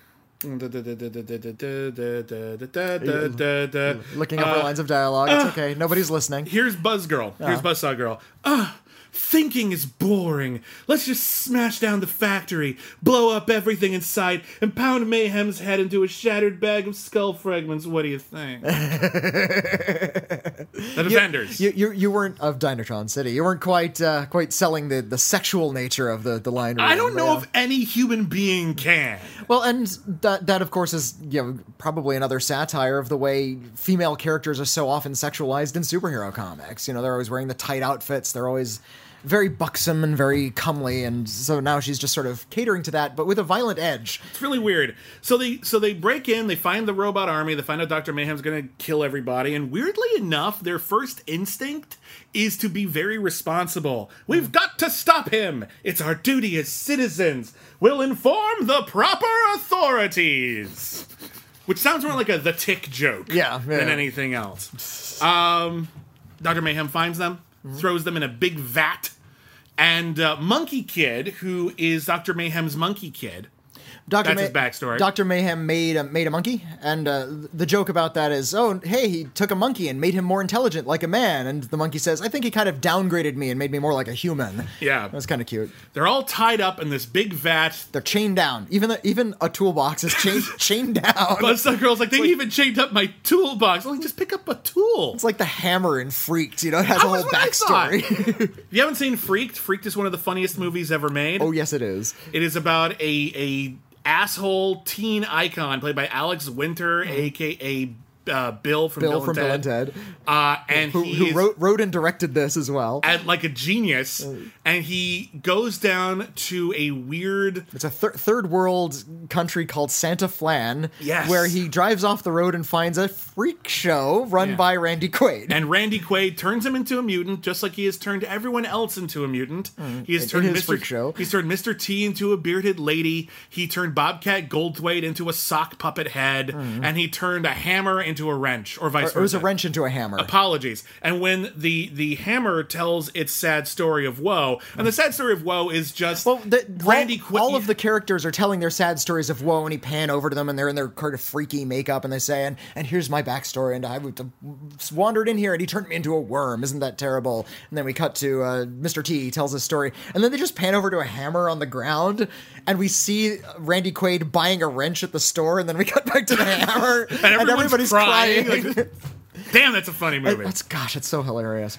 Looking up our uh, lines of dialogue. It's okay. Nobody's listening. Here's Buzz Girl. Here's ah. Buzzsaw Girl. Ugh, thinking is boring. Let's just smash down the factory, blow up everything in sight, and pound Mayhem's head into a shattered bag of skull fragments. What do you think? *laughs* the Defenders. You, you you weren't of Dynatron City. You weren't quite uh, quite selling the, the sexual nature of the the line. I don't know but, if any human being can. Well, and that that of course is you know probably another satire of the way female characters are so often sexualized in superhero comics. You know, they're always wearing the tight outfits. They're always very buxom and very comely, and so now she's just sort of catering to that, but with a violent edge. It's really weird. So they so they break in, they find the robot army, they find out Dr. Mayhem's gonna kill everybody, and weirdly enough, their first instinct is to be very responsible. We've got to stop him! It's our duty as citizens. We'll inform the proper authorities. Which sounds more like a the tick joke Yeah, than anything else. Um Dr. Mayhem finds them, throws them in a big vat, and uh, Monkey Kid, who is Dr. Mayhem's monkey kid, Doctor That's his backstory. Doctor Mayhem made a, made a monkey, and uh, the joke about that is, oh, hey, he took a monkey and made him more intelligent, like a man. And the monkey says, I think he kind of downgraded me and made me more like a human. *laughs* Yeah. that's kind of cute. They're all tied up in this big vat. They're chained down. Even the, even a toolbox is chained *laughs* chained down. Buzzsaw Girl's like, they even chained up my toolbox. Well, just pick up a tool. it's like the hammer in Freaked. You know, it has That a whole what I thought. backstory. If you haven't seen Freaked, Freaked is one of the funniest movies ever made. oh yes, it is. It is about a a asshole teen icon played by Alex Winter, hmm. aka uh, Bill from Bill Bill, from and Bill and Ted. Ted, Uh, and who, he who is wrote wrote and directed this as well. at like a genius, and he goes down to a weird It's a thir- third world country called Santa Flan, Yes. where he drives off the road and finds a freak show run Yeah. by Randy Quaid. And Randy Quaid turns him into a mutant, just like he has turned everyone else into a mutant. He has turned Mr. freak show. He's turned Mr. T into a bearded lady. He turned Bobcat Goldthwait into a sock puppet head, and he turned a hammer into into a wrench, or vice versa. It was a wrench into a hammer. Apologies. And when the the hammer tells its sad story of woe, and the sad story of woe is just Well, the, Randy all, Quaid. all of the characters are telling their sad stories of woe, and he pan over to them, and they're in their kind of freaky makeup, and they say, "And and here's my backstory, and I wandered in here, and he turned me into a worm. Isn't that terrible?" And then we cut to uh, Mr. T he tells his story, and then they just pan over to a hammer on the ground, and we see Randy Quaid buying a wrench at the store, and then we *laughs* cut back to the hammer, and, everyone's everybody's crying, crying. *laughs* like- damn, that's a funny movie. That's gosh, it's so hilarious.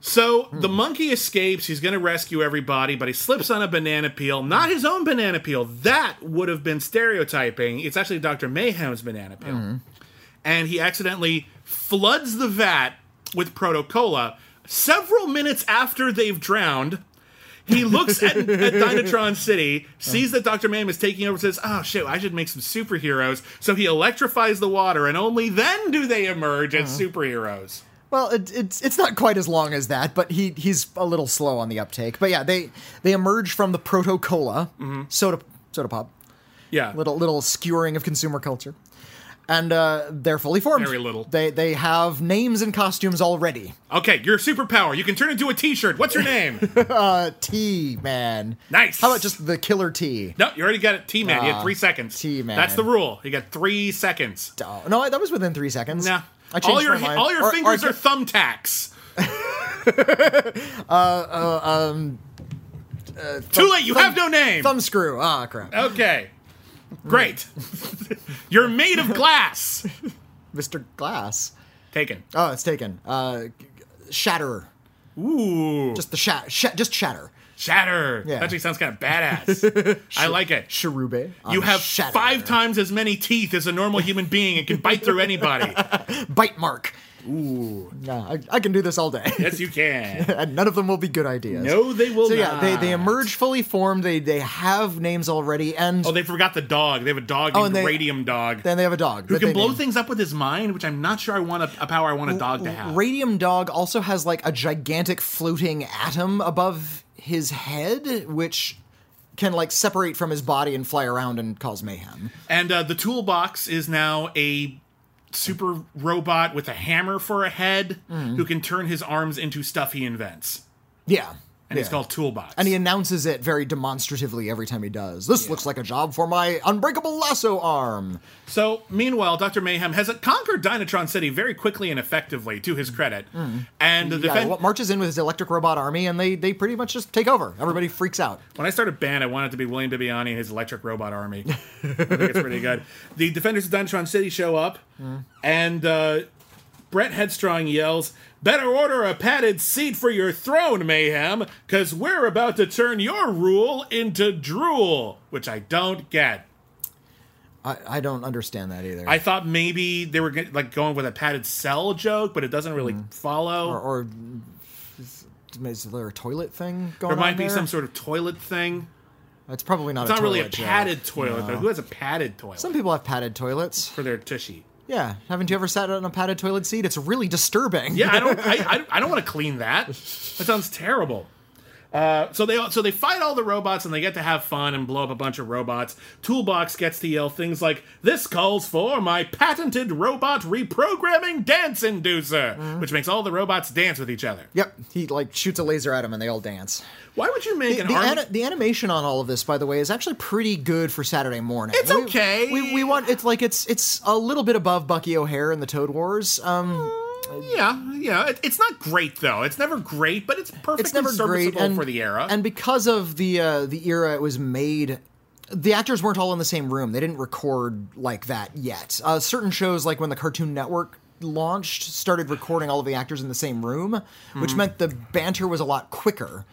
So the monkey escapes. He's going to rescue everybody, but he slips on a banana peel. Not his own banana peel. That would have been stereotyping. It's actually Dr. Mayhem's banana peel. Mm-hmm. And he accidentally floods the vat with proto cola several minutes after they've drowned. He looks at, *laughs* at Dynatron City, sees that Dr. Mayhem is taking over, says, Oh shit, I should make some superheroes. So he electrifies the water, and only then do they emerge as uh-huh. superheroes. Well, it, it's it's not quite as long as that, but he he's a little slow on the uptake. But yeah, they they emerge from the proto cola mm-hmm. soda soda pop, Yeah. little little skewering of consumer culture, and uh, they're fully formed. Very little. They they have names and costumes already. Okay, your superpower. You can turn into a T-shirt. What's your name? *laughs* T man, Nice. How about just the killer T? no, you already got it. T-Man. you had three seconds. T-Man. That's the rule. You got three seconds. Oh, no, that was within three seconds. Nah. I changed all your my mind. all your Or- or fingers I are thumbtacks. *laughs* um, Too late. You have no name. Thumbscrew. Ah, crap. okay. Great. *laughs* You're made of glass. *laughs* Mr. Glass. Taken. Oh, it's taken. Uh, Shatterer. Ooh. Just the shat, shat just shatter. shatter. Yeah. That actually sounds kind of badass. *laughs* I like it. Cherube. You have Shatterer. five times as many teeth as a normal human being and can bite through anybody. bite mark. Ooh. Yeah, I, I can do this all day. *laughs* Yes, you can. *laughs* and none of them will be good ideas. No, they will So yeah, they, they emerge fully formed. They they have names already, and Oh, they forgot the dog. They have a dog Oh, named and they- Radium Dog. then they have a dog who can blow name. things up with his mind, which I'm not sure I want a, a power I want a dog to have. Radium Dog also has like a gigantic floating atom above his head, which can like separate from his body and fly around and cause mayhem. and uh, the toolbox is now a super robot with a hammer for a head Mm. who can turn his arms into stuff he invents. Yeah. And it's called Toolbox. And he announces it very demonstratively every time he does. This looks like a job for my unbreakable lasso arm. so, meanwhile, Dr. Mayhem has conquered Dynatron City very quickly and effectively, to his credit. And the Mm. Yeah, marches in with his electric robot army, and they they pretty much just take over. Everybody freaks out. When I started band, I wanted to be William Bibbiani and his electric robot army. I think it's pretty good. *laughs* The defenders of Dynatron City show up, and uh, Brett Headstrong yells, Better order a padded seat for your throne, Mayhem, because we're about to turn your rule into drool, which I don't get. I, I don't understand that either. I thought maybe they were get- like going with a padded cell joke, but it doesn't really mm-hmm. follow. or, or is, is there a toilet thing going there might on be there? some sort of toilet thing. It's probably not. It's not really a toilet padded toilet, No. though. Who has a padded toilet Some people have padded toilets. for their tushy? Yeah, haven't you ever sat on a padded toilet seat? It's really disturbing. Yeah, I don't. I, *laughs* I, I don't want to clean that. That sounds terrible. Uh, so they so they fight all the robots and they get to have fun and blow up a bunch of robots. Toolbox gets to yell things like, "This calls for my patented robot reprogramming dance inducer," which makes all the robots dance with each other. Yep. He like shoots a laser at them and they all dance. Why would you make The, an the, army? ani- the animation on all of this, by the way, is actually pretty good for Saturday morning. It's We- okay. We, we want it's like it's it's a little bit above Bucky O'Hare in the Toad Wars. Um, yeah, yeah. It, it's not great though. It's never great, but it's perfectly it's never serviceable and, for the era. and because of the uh, the era it was made the actors weren't all in the same room they didn't record like that yet uh, certain shows like when the cartoon network launched started recording all of the actors in the same room which meant the banter was a lot quicker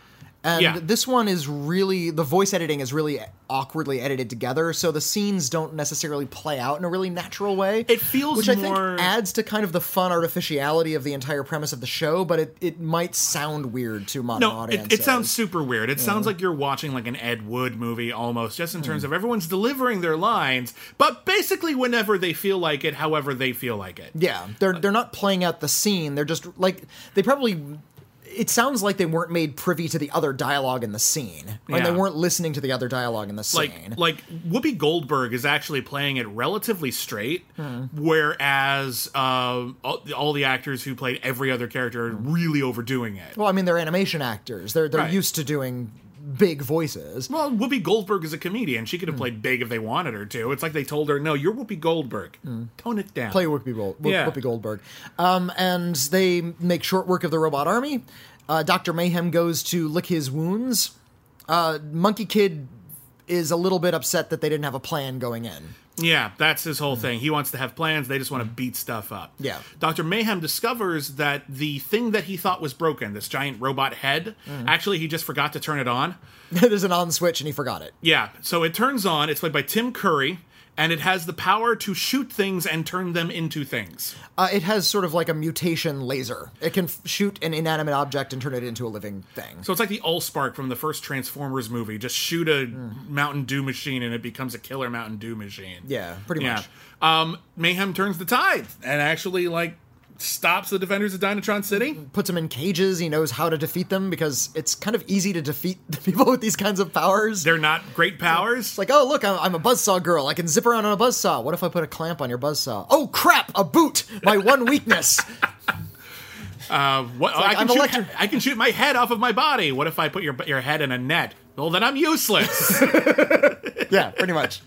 and Yeah. this one is really the voice editing is really awkwardly edited together so the scenes don't necessarily play out in a really natural way It feels which i think adds to kind of the fun artificiality of the entire premise of the show but it, it might sound weird to modern no, audiences it, it sounds super weird. It sounds like you're watching like an Ed Wood movie almost, just in Hmm. terms of everyone's delivering their lines, but basically whenever they feel like it, however they feel like it. Yeah, they're they're not playing out the scene. They're just like they probably it sounds like they weren't made privy to the other dialogue in the scene, and Yeah. they weren't listening to the other dialogue in the scene. like Whoopi Goldberg is actually playing it relatively straight, Hmm. whereas uh, all, all the actors who played every other character are really overdoing it. well, I mean, they're animation actors; they're they're Right. used to doing big voices. Well, Whoopi Goldberg is a comedian. She could have played big if they wanted her to. It's like they told her, "No, you're Whoopi Goldberg. Tone it down." play Whoopi, Gold, Whoop- Yeah. Whoopi Goldberg. Um, and they make short work of the robot army. Uh, Dr. Mayhem goes to lick his wounds. Uh, Monkey Kid is a little bit upset that they didn't have a plan going in. Yeah, that's his whole mm. thing. He wants to have plans. They just want to mm. beat stuff up. Yeah. Dr. Mayhem discovers that the thing that he thought was broken, this giant robot head, mm. actually, he just forgot to turn it on. *laughs* There's an on switch and he forgot it. Yeah, so it turns on. It's played by Tim Curry, and it has the power to shoot things and turn them into things. Uh, it has sort of like a mutation laser. It can f- shoot an inanimate object and turn it into a living thing. So it's like the Allspark from the first Transformers movie. Just shoot a Mountain Dew machine, and it becomes a killer Mountain Dew machine. yeah, pretty Yeah. much. Um, Mayhem turns the tide and actually like stops the defenders of Dynatron City. Puts them in cages. He knows how to defeat them because it's kind of easy to defeat *laughs* the people with these kinds of powers. They're not great powers. It's like, oh, look, I'm, I'm a buzzsaw girl. I can zip around on a buzzsaw. What if I put a clamp on your buzzsaw? Oh, crap, a boot. My *laughs* one weakness. Uh, what, I, like, can I'm shoot, I can shoot my head off of my body. What if I put your your head in a net? Well, then I'm useless. *laughs* yeah, pretty much.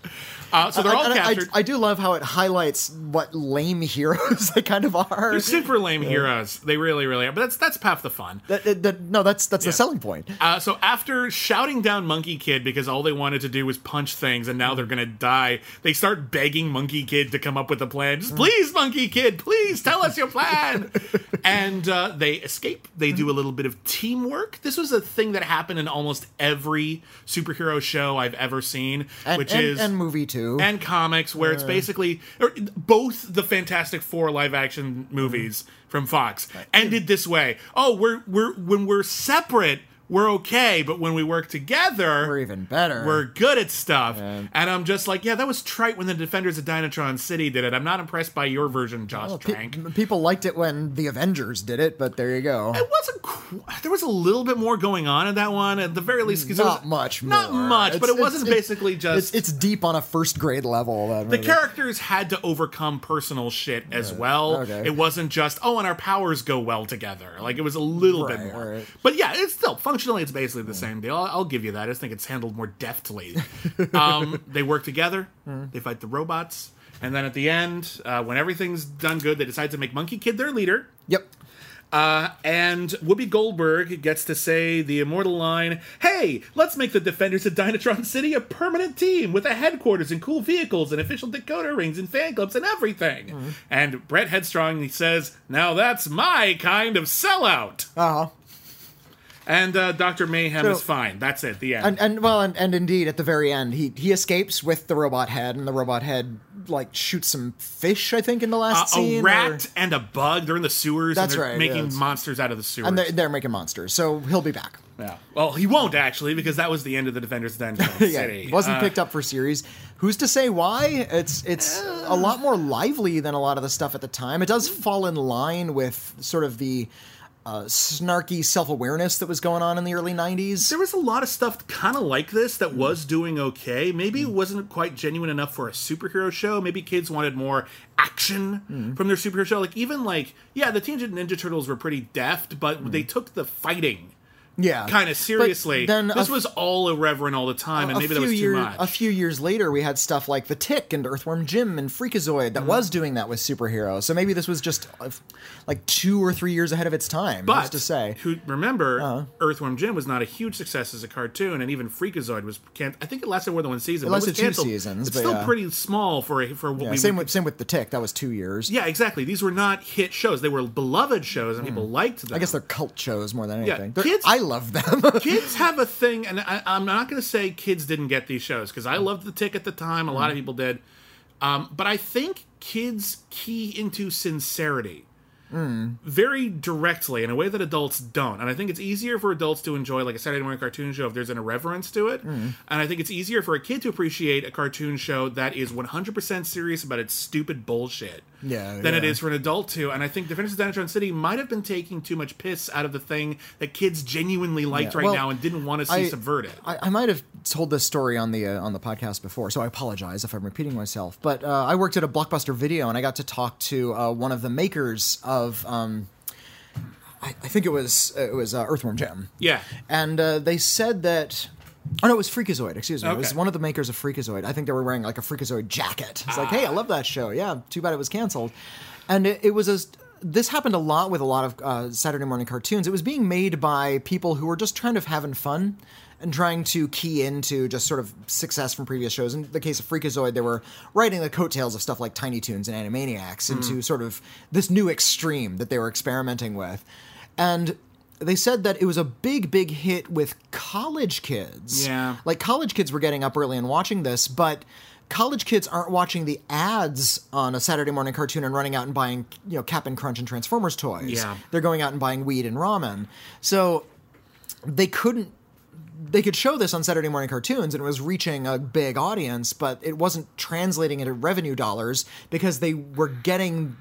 Uh, so they're all I- captured. I, I do love how it highlights what lame *laughs* heroes they kind of are. They're super lame heroes. They really, really are. But that's that's half the fun. That- that- that- no, that's that's the selling point. Uh, so after shouting down Monkey Kid because all they wanted to do was punch things and now they're gonna die, they start begging Monkey Kid to come up with a plan. Just please, Monkey Kid, please tell us your plan. *laughs* and uh, they escape. They do a little bit of teamwork. This was a thing that happened in almost every superhero show I've ever seen, And, which and, is and movie too. And comics where it's basically or both the Fantastic Four live action movies mm-hmm. from Fox. Ended this way. Oh, we're we're when we're separate, we're okay, but when we work together, We're even better. We're good at stuff. And I'm just like, yeah, that was trite when the Defenders of Dynatron City did it. I'm not impressed by your version, Josh Well, pe- people liked it when the Avengers did it, but there you go. It wasn't. Qu- there was a little bit more going on in that one, at the very least. Not was, much Not more. much, but it wasn't it's- basically just. It's, it's deep on a first grade level. That the movie. characters had to overcome personal shit as well. okay. It wasn't just oh, and our powers go well together. Like it was a little bit more. right. But yeah, it's still functionally it's basically the same deal. I'll, I'll give you that. I just think it's handled more deftly. *laughs* um, they work together. Hmm. They fight the robots, and then at the end, uh, when everything's done good, they decide to make Monkey Kid their leader. Yep. Uh, and Whoopi Goldberg gets to say the immortal line, Hey, let's make the Defenders of Dynatron City a permanent team with a headquarters and cool vehicles and official Dakota rings and fan clubs and everything. And Brett Headstrong says, Now that's my kind of sellout. Uh huh. And uh, Dr. Mayhem So- is fine. That's it, the end. And and well, and, and indeed, at the very end, he he escapes with the robot head, and the robot head like shoots some fish. I think in the Uh, last scene. a or- rat and a bug. They're in the sewers That's right, making yes. monsters out of the sewers. and they're, they're making monsters, so he'll be back. yeah. Well, he won't actually because that was the end of the Defenders of Dynatron *laughs* yeah, City. wasn't Uh, picked up for series. Who's to say why? It's it's a lot more lively than a lot of the stuff at the time. It does fall in line with sort of the uh, snarky self awareness that was going on in the early '90s. there was a lot of stuff kind of like this that mm. was doing okay. Maybe it mm. wasn't quite genuine enough for a superhero show. Maybe kids wanted more action mm. from their superhero show. Like even like yeah, the Teenage Ninja Turtles were pretty deft, but they took the fighting Yeah, kind of But seriously. then this a- was all irreverent all the time, and maybe that was too years, much. A few years later, we had stuff like The Tick and Earthworm Jim and Freakazoid that Mm-hmm. was doing that with superheroes. So maybe this was just uh, like two or three years ahead of its time. but to say? who remember Uh-huh. Earthworm Jim was not a huge success as a cartoon, and even Freakazoid was can't. I think it lasted more than one season. It lasted was two canceled. seasons, It's still yeah. pretty small for a, for what Yeah, we same with same with The Tick. That was two years. Yeah, exactly. These were not hit shows. They were beloved shows, and people liked them. I guess they're cult shows more than anything. They're- kids- I love them. *laughs* kids have a thing, and I, I'm not going to say kids didn't get these shows because I loved the Tick at the time. A lot of people did, um, but I think kids key into sincerity. Very directly in a way that adults don't. And I think it's easier for adults to enjoy like a Saturday morning cartoon show if there's an irreverence to it. And I think it's easier for a kid to appreciate a cartoon show that is 100% serious about its stupid bullshit. Yeah, Than it yeah. is for an adult to. And I think Defenders of Dynatron City might have been taking too much piss out of the thing that kids genuinely liked Yeah. right Well, now and didn't want to see I- subverted. I, I might have told this story on the uh, on the podcast before, so I apologize if I'm repeating myself. But uh, I worked at a Blockbuster Video, and I got to talk to uh, one of the makers of. Um, I, I think it was it was uh, Earthworm Jim. yeah. and uh, they said that. Oh no, it was Freakazoid. Excuse me. It was Okay. one of the makers of Freakazoid. I think they were wearing like a Freakazoid jacket. It's like, hey, I love that show. Yeah, too bad it was canceled. And it, it was a. This happened a lot with a lot of uh, Saturday morning cartoons. It was being made by people who were just kind of having fun and trying to key into just sort of success from previous shows. In the case of Freakazoid, they were writing the coattails of stuff like Tiny Toons and Animaniacs into sort of this new extreme that they were experimenting with. And they said that it was a big, big hit with college kids. Yeah. Like college kids were getting up early and watching this, but college kids aren't watching the ads on a Saturday morning cartoon and running out and buying, you know, Cap'n Crunch and Transformers toys. Yeah. They're going out and buying weed and ramen. So they couldn't they could show this on Saturday morning cartoons and it was reaching a big audience, but it wasn't translating into revenue dollars because they were getting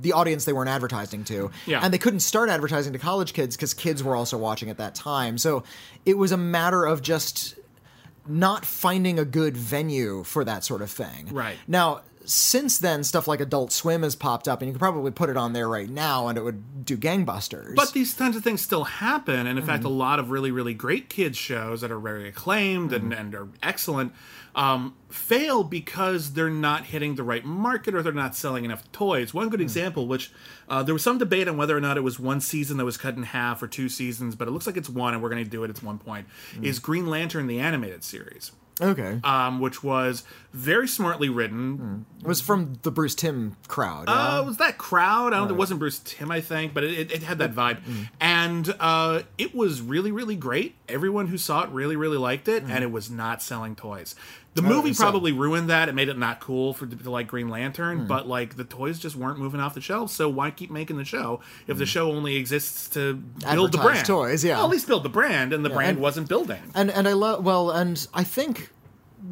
the audience they weren't advertising to. Yeah. And they couldn't start advertising to college kids because kids were also watching at that time. So it was a matter of just not finding a good venue for that sort of thing. Right. Now, since then, stuff like Adult Swim has popped up, and you could probably put it on there right now, and it would do gangbusters. But these kinds of things still happen, and in fact, a Mm-hmm. lot of really, really great kids shows that are very acclaimed and, Mm-hmm. and are excellent um, fail because they're not hitting the right market or they're not selling enough toys. One good example, which uh, there was some debate on whether or not it was one season that was cut in half or two seasons, but it looks like it's one, and we're going to do it at one point. Mm. Is Green Lantern the animated series? Okay, Um, which was very smartly written, it was from the Bruce Timm crowd. uh, yeah? it was that crowd. I don't. It wasn't Bruce Timm, I think, but it, it, it had that vibe, and uh, it was really, really great. Everyone who saw it really, really liked it, and it was not selling toys. The movie so- probably ruined that. It made it not cool for to like Green Lantern, hmm. but like the toys just weren't moving off the shelves. So why keep making the show if the hmm. show only exists to build the brand? toys, yeah. Well, at least build the brand, and the brand and- wasn't building. and and I love well, and I think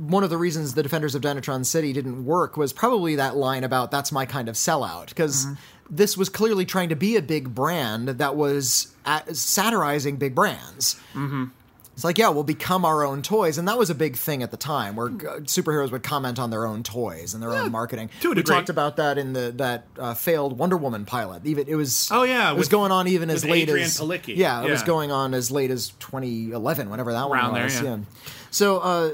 one of the reasons the Defenders of Dynatron City didn't work was probably that line about "that's my kind of sellout" because. Mm-hmm. This was clearly trying to be a big brand that was at, satirizing big brands. Mm-hmm. It's like, yeah, we'll become our own toys, and that was a big thing at the time, where uh, superheroes would comment on their own toys and their own marketing. to a we degree. talked about that in the that uh, failed Wonder Woman pilot. Even it was Oh, yeah, it was with- going on even as late Adrian as Palicki. yeah, it was going on as late as 2011, whenever that Around one there, was. yeah. So uh,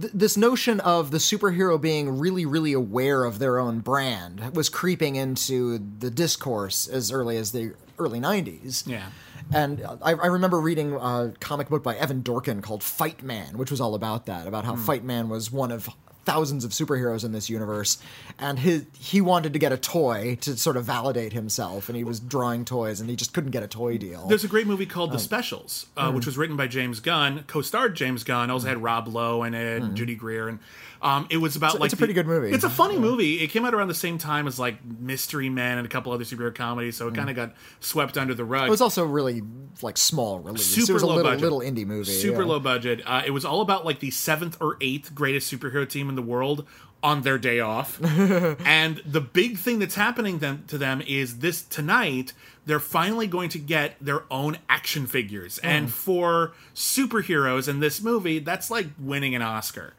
th- this notion of the superhero being really, really aware of their own brand was creeping into the discourse as early as the early 90s. Yeah. And I, I remember reading a comic book by Evan Dorkin called Fight Man, which was all about that, about how Hmm. Fight Man was one of thousands of superheroes in this universe, and his he wanted to get a toy to sort of validate himself, and he was drawing toys, and he just couldn't get a toy deal. There's a great movie called. The Specials, uh, Hmm. which was written by James Gunn, co-starred James Gunn, also had Rob Lowe in it, and Judy Greer, and um, it was about. It's like it's a pretty the- good movie. It's a funny movie. It came out around the same time as like Mystery Men and a couple other superhero comedies, so it kind of got swept under the rug. It was also really like small release. super it was a low little budget. little indie movie. super yeah. low budget. Uh, it was all about like the seventh or eighth greatest superhero team in the world on their day off. *laughs* and the big thing that's happening them, to them is this tonight they're finally going to get their own action figures. Hmm. And for superheroes in this movie, that's like winning an Oscar.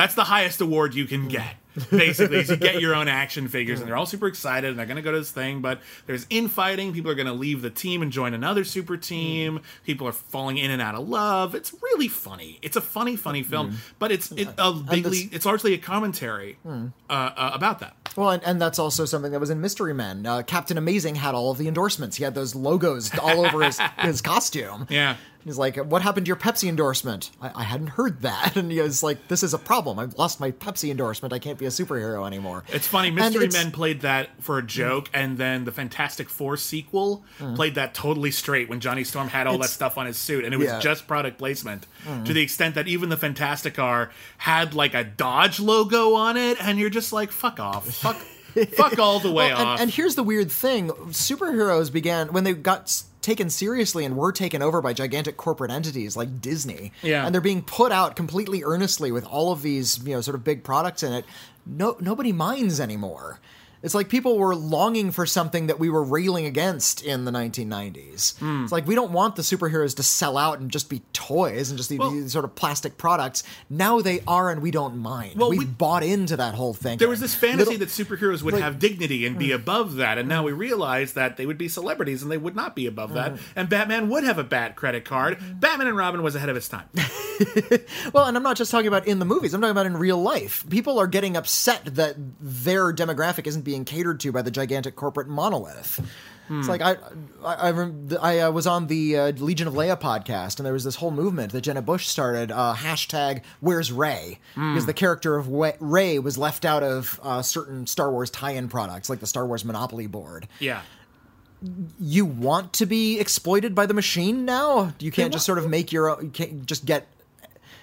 That's the highest award you can get. Basically, is you get your own action figures, and they're all super excited, and they're going to go to this thing. But there's infighting. People are going to leave the team and join another super team. People are falling in and out of love. It's really funny. It's a funny, funny film, but it's it, a bigly. It's largely a commentary uh, uh, about that. Well, and, and that's also something that was in Mystery Men. Uh, Captain Amazing had all of the endorsements. He had those logos all over his, *laughs* his costume. Yeah. He's like, "What happened to your Pepsi endorsement? I, I hadn't heard that." *laughs* And he was like, "This is a problem. I've lost my Pepsi endorsement. I can't be a superhero anymore." It's funny. Mystery it's- Men played that for a joke, mm. and then the Fantastic Four sequel mm. played that totally straight when Johnny Storm had all that stuff on his suit, and it was Yeah. just product placement mm. to the extent that even the Fantastic Car had like a Dodge logo on it, and you're just like, fuck off, fuck. *laughs* Fuck all the way Well, off. and, and here's the weird thing: superheroes began when they got s- taken seriously and were taken over by gigantic corporate entities like Disney. Yeah. and they're being put out completely earnestly with all of these, you know, sort of big products in it. No, nobody minds anymore. It's like people were longing for something that we were railing against in the 1990s. Hmm. It's like we don't want the superheroes to sell out and just be toys and just these, Well- these sort of plastic products. Now they are, and we don't mind. Well, We've we- bought into that whole thing. there was this fantasy Little- that superheroes would like- have dignity and be hmm. above that, and now hmm. we realize that they would be celebrities and they would not be above that. Hmm. And Batman would have a bad credit card. Batman and Robin was ahead of his time. *laughs* Well, and I'm not just talking about in the movies. I'm talking about in real life. People are getting upset that their demographic isn't being catered to by the gigantic corporate monolith. It's like I, I, I, I uh, was on the uh, Legion of Leia podcast, and there was this whole movement that Jenna Bush started. Uh, hashtag Where's Rey? Because the character of Rey was left out of uh, certain Star Wars tie-in products, like the Star Wars Monopoly board. Yeah. You want to be exploited by the machine now? You can't just sort of make your own. You can't just get.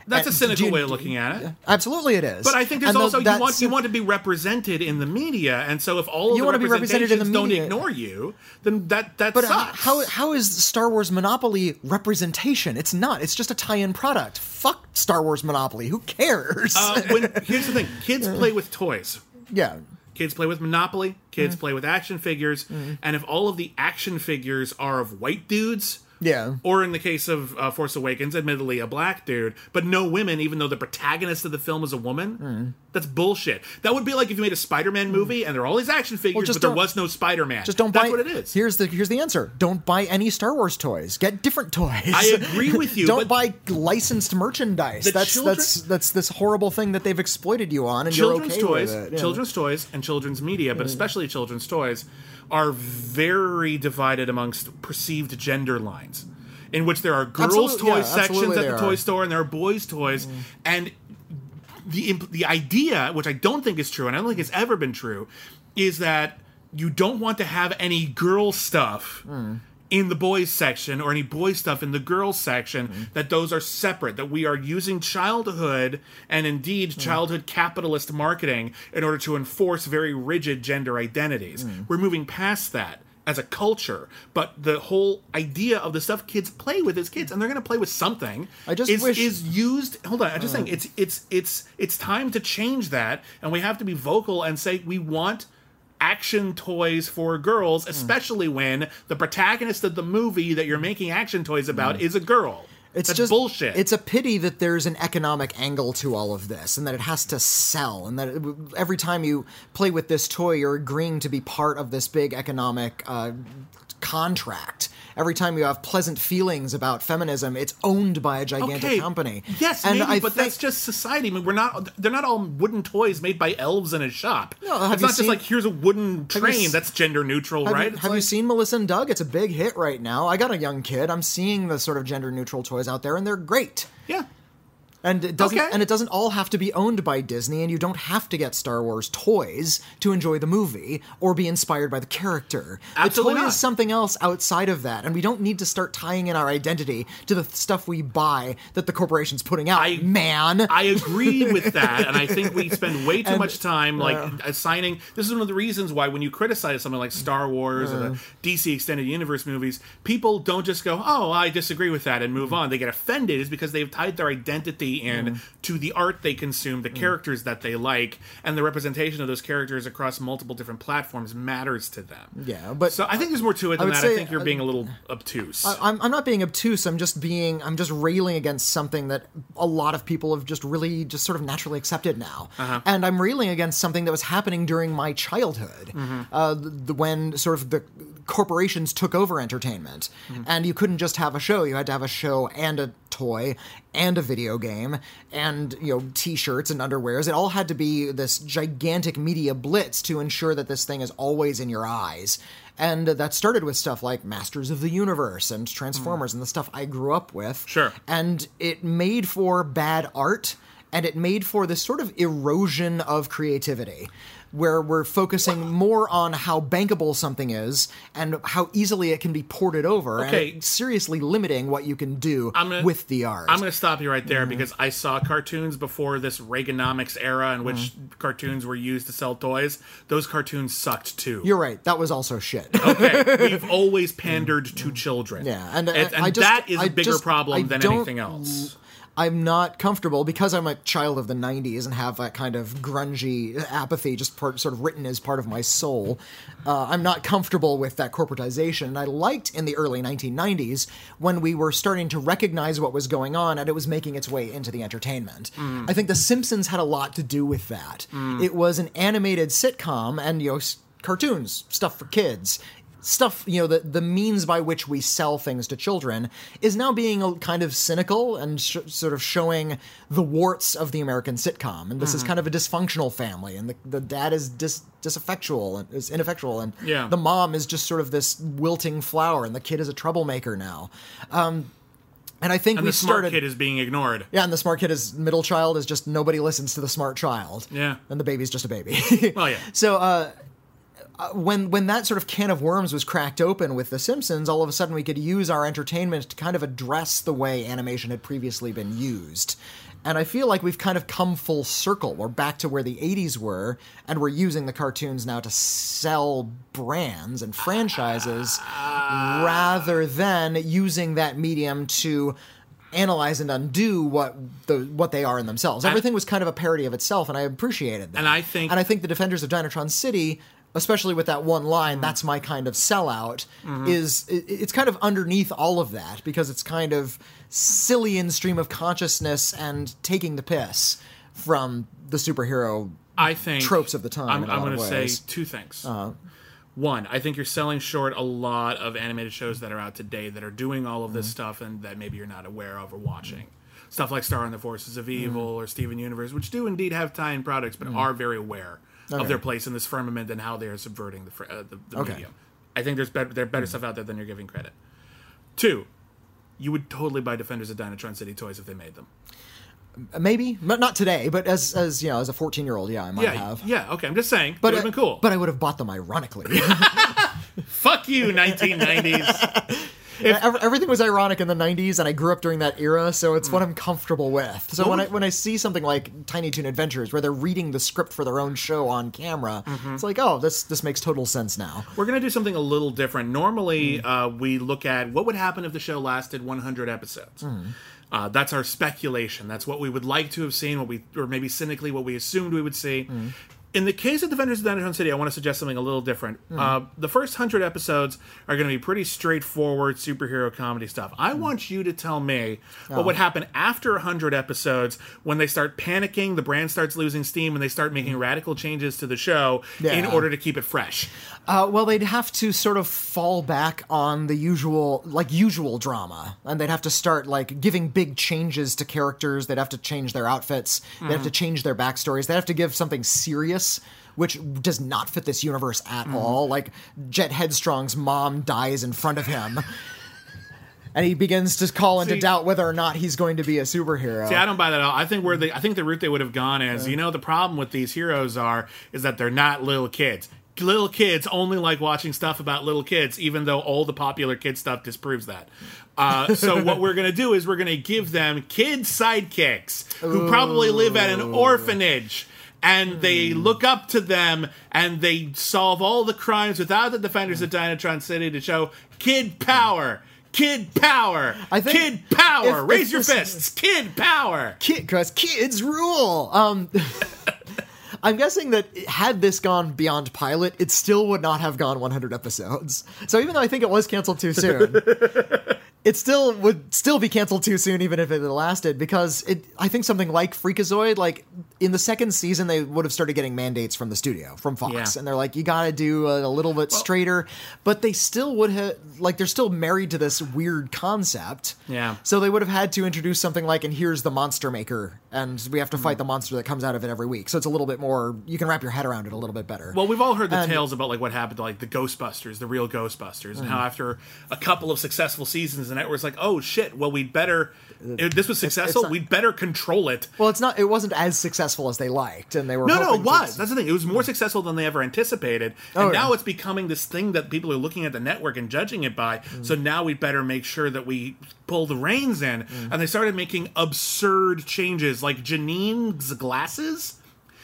That's a cynical you- way of looking at it. Absolutely, it is. But I think there's And also you want you want to be represented in the media, and so if all of You the want to be represented in the representations don't ignore you, then that that But uh, sucks. how how is Star Wars Monopoly representation? It's not. It's just a tie-in product. Fuck Star Wars Monopoly. Who cares? uh, *laughs* when here's the thing: kids play with toys. yeah. Kids play with Monopoly. Kids Mm-hmm. play with action figures. And if all of the action figures are of white dudes, Yeah. or in the case of uh, Force Awakens, admittedly a black dude, but no women, even though the protagonist of the film is a woman, Mm. that's bullshit. That would be like if you made a Spider-Man movie and there are all these action figures, just but there was no Spider-Man. Just don't that's buy. what it is. Here's the here's the answer. Don't buy any Star Wars toys. Get different toys. I agree with you, *laughs* don't buy licensed merchandise. The That's children- that's that's this horrible thing that they've exploited you on, and you're okay toys, with it. Yeah. children's toys, and children's media, but especially children's toys, are very divided amongst perceived gender lines, in which there are girls' Absolute- toy yeah, sections at the are. toy store, and there are boys' toys, mm-hmm. and the imp- the idea, which I don't think is true, and I don't think it's ever been true, is that you don't want to have any girl stuff mm. In the boys section or any boy stuff in the girls section. Mm-hmm. That those are separate. That we are using childhood and indeed mm-hmm. childhood capitalist marketing in order to enforce very rigid gender identities. Mm. We're moving past that. As a culture, but the whole idea of the stuff kids play with as kids, and they're going to play with something, I just is, wish- is used hold on i'm just oh. saying it's it's it's it's time to change that and we have to be vocal and say we want action toys for girls Hmm. especially when the protagonist of the movie that you're making action toys about is a girl It's That's just bullshit It's a pity that there's an economic angle to all of this, and that it has to sell, and that it, every time you play with this toy, you're agreeing to be part of this big economic uh, contract. Every time you have pleasant feelings about feminism, it's owned by a gigantic okay company. yes and maybe I but think- that's just society I mean, we're not they're not all wooden toys made by elves in a shop No, it's not seen- just like here's a wooden train s- that's gender neutral Have, right you, have you seen Melissa and Doug? It's a big hit right now. I got a young kid. I'm seeing the sort of gender neutral toys out there, and they're great. yeah And it doesn't Okay. and it doesn't all have to be owned by Disney and you don't have to get Star Wars toys to enjoy the movie or be inspired by the character. Absolutely the toy not. is something else outside of that and we don't need to start tying in our identity to the stuff we buy that the corporation's putting out. I- man. I agree with that, and I think we spend way too much time like assigning. This is one of the reasons why when you criticize something like Star Wars or the DC Extended Universe movies, people don't just go, "Oh, I disagree with that" and move mm. on. They get offended is because they've tied their identity in to the art they consume, the characters that they like, and the representation of those characters across multiple different platforms matters to them. Yeah, but so I think there's more to it than would that. say, I think you're uh, being a little obtuse. I'm, I'm not being obtuse. I'm just being. I'm just railing against something that a lot of people have just really just sort of naturally accepted now, Uh-huh. and I'm railing against something that was happening during my childhood, Mm-hmm. uh, the, the- when sort of the corporations took over entertainment, Mm-hmm. and you couldn't just have a show. You had to have a show and a toy and a video game and you know t-shirts and underwears. It all had to be this gigantic media blitz to ensure that this thing is always in your eyes. And that started with stuff like Masters of the Universe and Transformers and the stuff I grew up with. Sure. And it made for bad art and it made for this sort of erosion of creativity. Where we're focusing more on how bankable something is and how easily it can be ported over, Okay. and seriously limiting what you can do gonna- with the art. I'm going to stop you right Mm-hmm. there because I saw cartoons before this Reaganomics era in which Mm-hmm. cartoons were used to sell toys. Those cartoons sucked too. You're right. That was also shit. okay, *laughs* we've always pandered to children. Yeah, and, and, I just- that is a bigger problem I than anything else. I'm not comfortable because I'm a child of the 90s and have that kind of grungy apathy just part, sort of written as part of my soul. Uh, I'm not comfortable with that corporatization. And I liked in the early 1990s when we were starting to recognize what was going on and it was making its way into the entertainment. I think The Simpsons had a lot to do with that. It was an animated sitcom and, you know, cartoons, stuff for kids stuff you know the the means by which we sell things to children is now being a kind of cynical and sh- sort of showing the warts of the American sitcom and this is kind of a dysfunctional family and the, the dad is dis disaffectual and is ineffectual and Yeah. the mom is just sort of this wilting flower and the kid is a troublemaker now um and I think And we the smart started kid is being ignored. yeah, and the smart kid is middle child is just nobody listens to the smart child. Yeah. and the baby's just a baby. Well, yeah. *laughs* So uh, uh, when when that sort of can of worms was cracked open with The Simpsons, all of a sudden we could use our entertainment to kind of address the way animation had previously been used. And I feel like we've kind of come full circle. We're back to where the 80s were, and we're using the cartoons now to sell brands and franchises rather than using that medium to analyze and undo what the what they are in themselves. Everything was kind of a parody of itself, and I appreciated that. And I think- and I think the Defenders of Dynatron City, especially with that one line, "That's my kind of sellout," is it, it's kind of underneath all of that because it's kind of silly in stream of consciousness and taking the piss from the superhero. I think tropes of the time I'm, in I'm going to say two things. Uh, One, I think you're selling short a lot of animated shows that are out today that are doing all of Mm-hmm. this stuff and that maybe you're not aware of or watching. Stuff like Star and the Forces of Evil Mm-hmm. or Steven Universe, which do indeed have tie-in products, but are very aware of their place in this firmament and how they are subverting the uh, the, the Okay. medium. I think there's better, there's better stuff out there than you're giving credit. Two, you would totally buy Defenders of Dynatron City toys if they made them. maybe, but not today. But as as you know, as a fourteen year old, yeah, I might Yeah, have. yeah, okay. I'm just saying, But it would have been cool. But I would have bought them ironically. *laughs* fuck you, 1990s. *laughs* Ev- Everything was ironic in the '90s, and I grew up during that era, so it's Mm. what I'm comfortable with. So when I when I see something like Tiny Toon Adventures, where they're reading the script for their own show on camera, Mm-hmm. it's like, oh, this this makes total sense now. We're going to do something a little different. Normally, Hmm. uh, we look at what would happen if the show lasted 100 episodes. Hmm. Uh, that's our speculation. That's what we would like to have seen, what we, or maybe cynically, what we assumed we would see. Hmm. In the case of Defenders of Dynatron City, I want to suggest something a little different. Hmm. Uh, the first hundred episodes are going to be pretty straightforward superhero comedy stuff. I Hmm. want you to tell me what Oh. would happen after hundred episodes when they start panicking, the brand starts losing steam, and they start making radical changes to the show in Hmm. Order to keep it fresh. Uh, well, they'd have to sort of fall back on the usual, like usual drama, and they'd have to start like giving big changes to characters. They'd have to change their outfits. They'd have to change their backstories. They'd have to give something serious, which does not fit this universe at all. Like Jet Headstrong's mom dies in front of him. And he begins to call into See- doubt whether or not he's going to be a superhero. See, I don't buy that at all. I think where the I think the route they would have gone is, you know, the problem with these heroes are is that they're not little kids. Little kids only like watching stuff about little kids, even though all the popular kid stuff disproves that. Uh, so *laughs* what we're gonna do is we're gonna give them kid sidekicks who probably live at an orphanage. And they look up to them, and they solve all the crimes without the defenders of Dynatron City to show kid power, kid power, I think kid power. if- Raise if your this- fists, kid power. kid because kids rule. Um, *laughs* I'm guessing that had this gone beyond pilot, it still would not have gone 100 episodes. So even though I think it was canceled too soon, *laughs* it still would still be canceled too soon, even if it had lasted. Because it, I think something like Freakazoid, like in the second season, they would have started getting mandates from the studio, from Fox, Yeah. and they're like, you got to do a, a little bit straighter. But they still would have, like, they're still married to this weird concept. Yeah. So they would have had to introduce something like, and here's the monster maker, and we have to fight the monster that comes out of it every week. So it's a little bit more, you can wrap your head around it a little bit better. Well, we've all heard the And- tales about like what happened to like the Ghostbusters, the real Ghostbusters, and Mm. how after a couple of successful seasons, the network's like, "Oh shit! Well, we'd better. If this was successful, not- we'd better control it." well, it's not, it wasn't as successful successful as they liked, and they were No, no, it was. That's the thing. It was more successful than they ever anticipated. And Oh, now it's becoming this thing that people are looking at the network and judging it by. Mm. So now we better make sure that we pull the reins in. Mm. And they started making absurd changes, like Janine's glasses.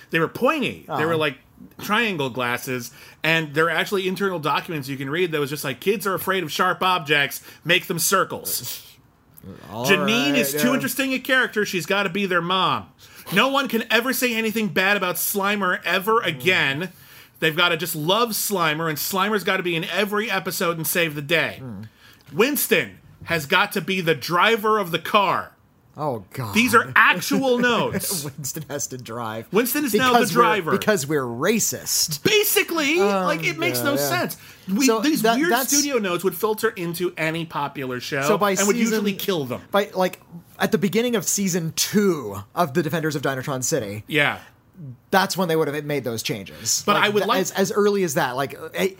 They were pointy. They Oh. were like triangle glasses and there are actually internal documents you can read that was just like kids are afraid of sharp objects make them circles *laughs* All Janine right, is too interesting a character. She's got to be their mom. No one can ever say anything bad about Slimer ever hmm. again. They've got to just love Slimer, and Slimer's got to be in every episode and save the day. Hmm. Winston has got to be the driver of the car. Oh god. These are actual *laughs* notes. Winston has to drive. Winston is now the we're- driver. because we're racist. Basically, oh, like it makes yeah, no yeah. sense. We, So these that- weird studio notes would filter into any popular show So by and would season- usually kill them. By like at the beginning of season two of the Defenders of Dynatron City, Yeah. That's when they would have made those changes. But Like, I would like- as, as early as that, like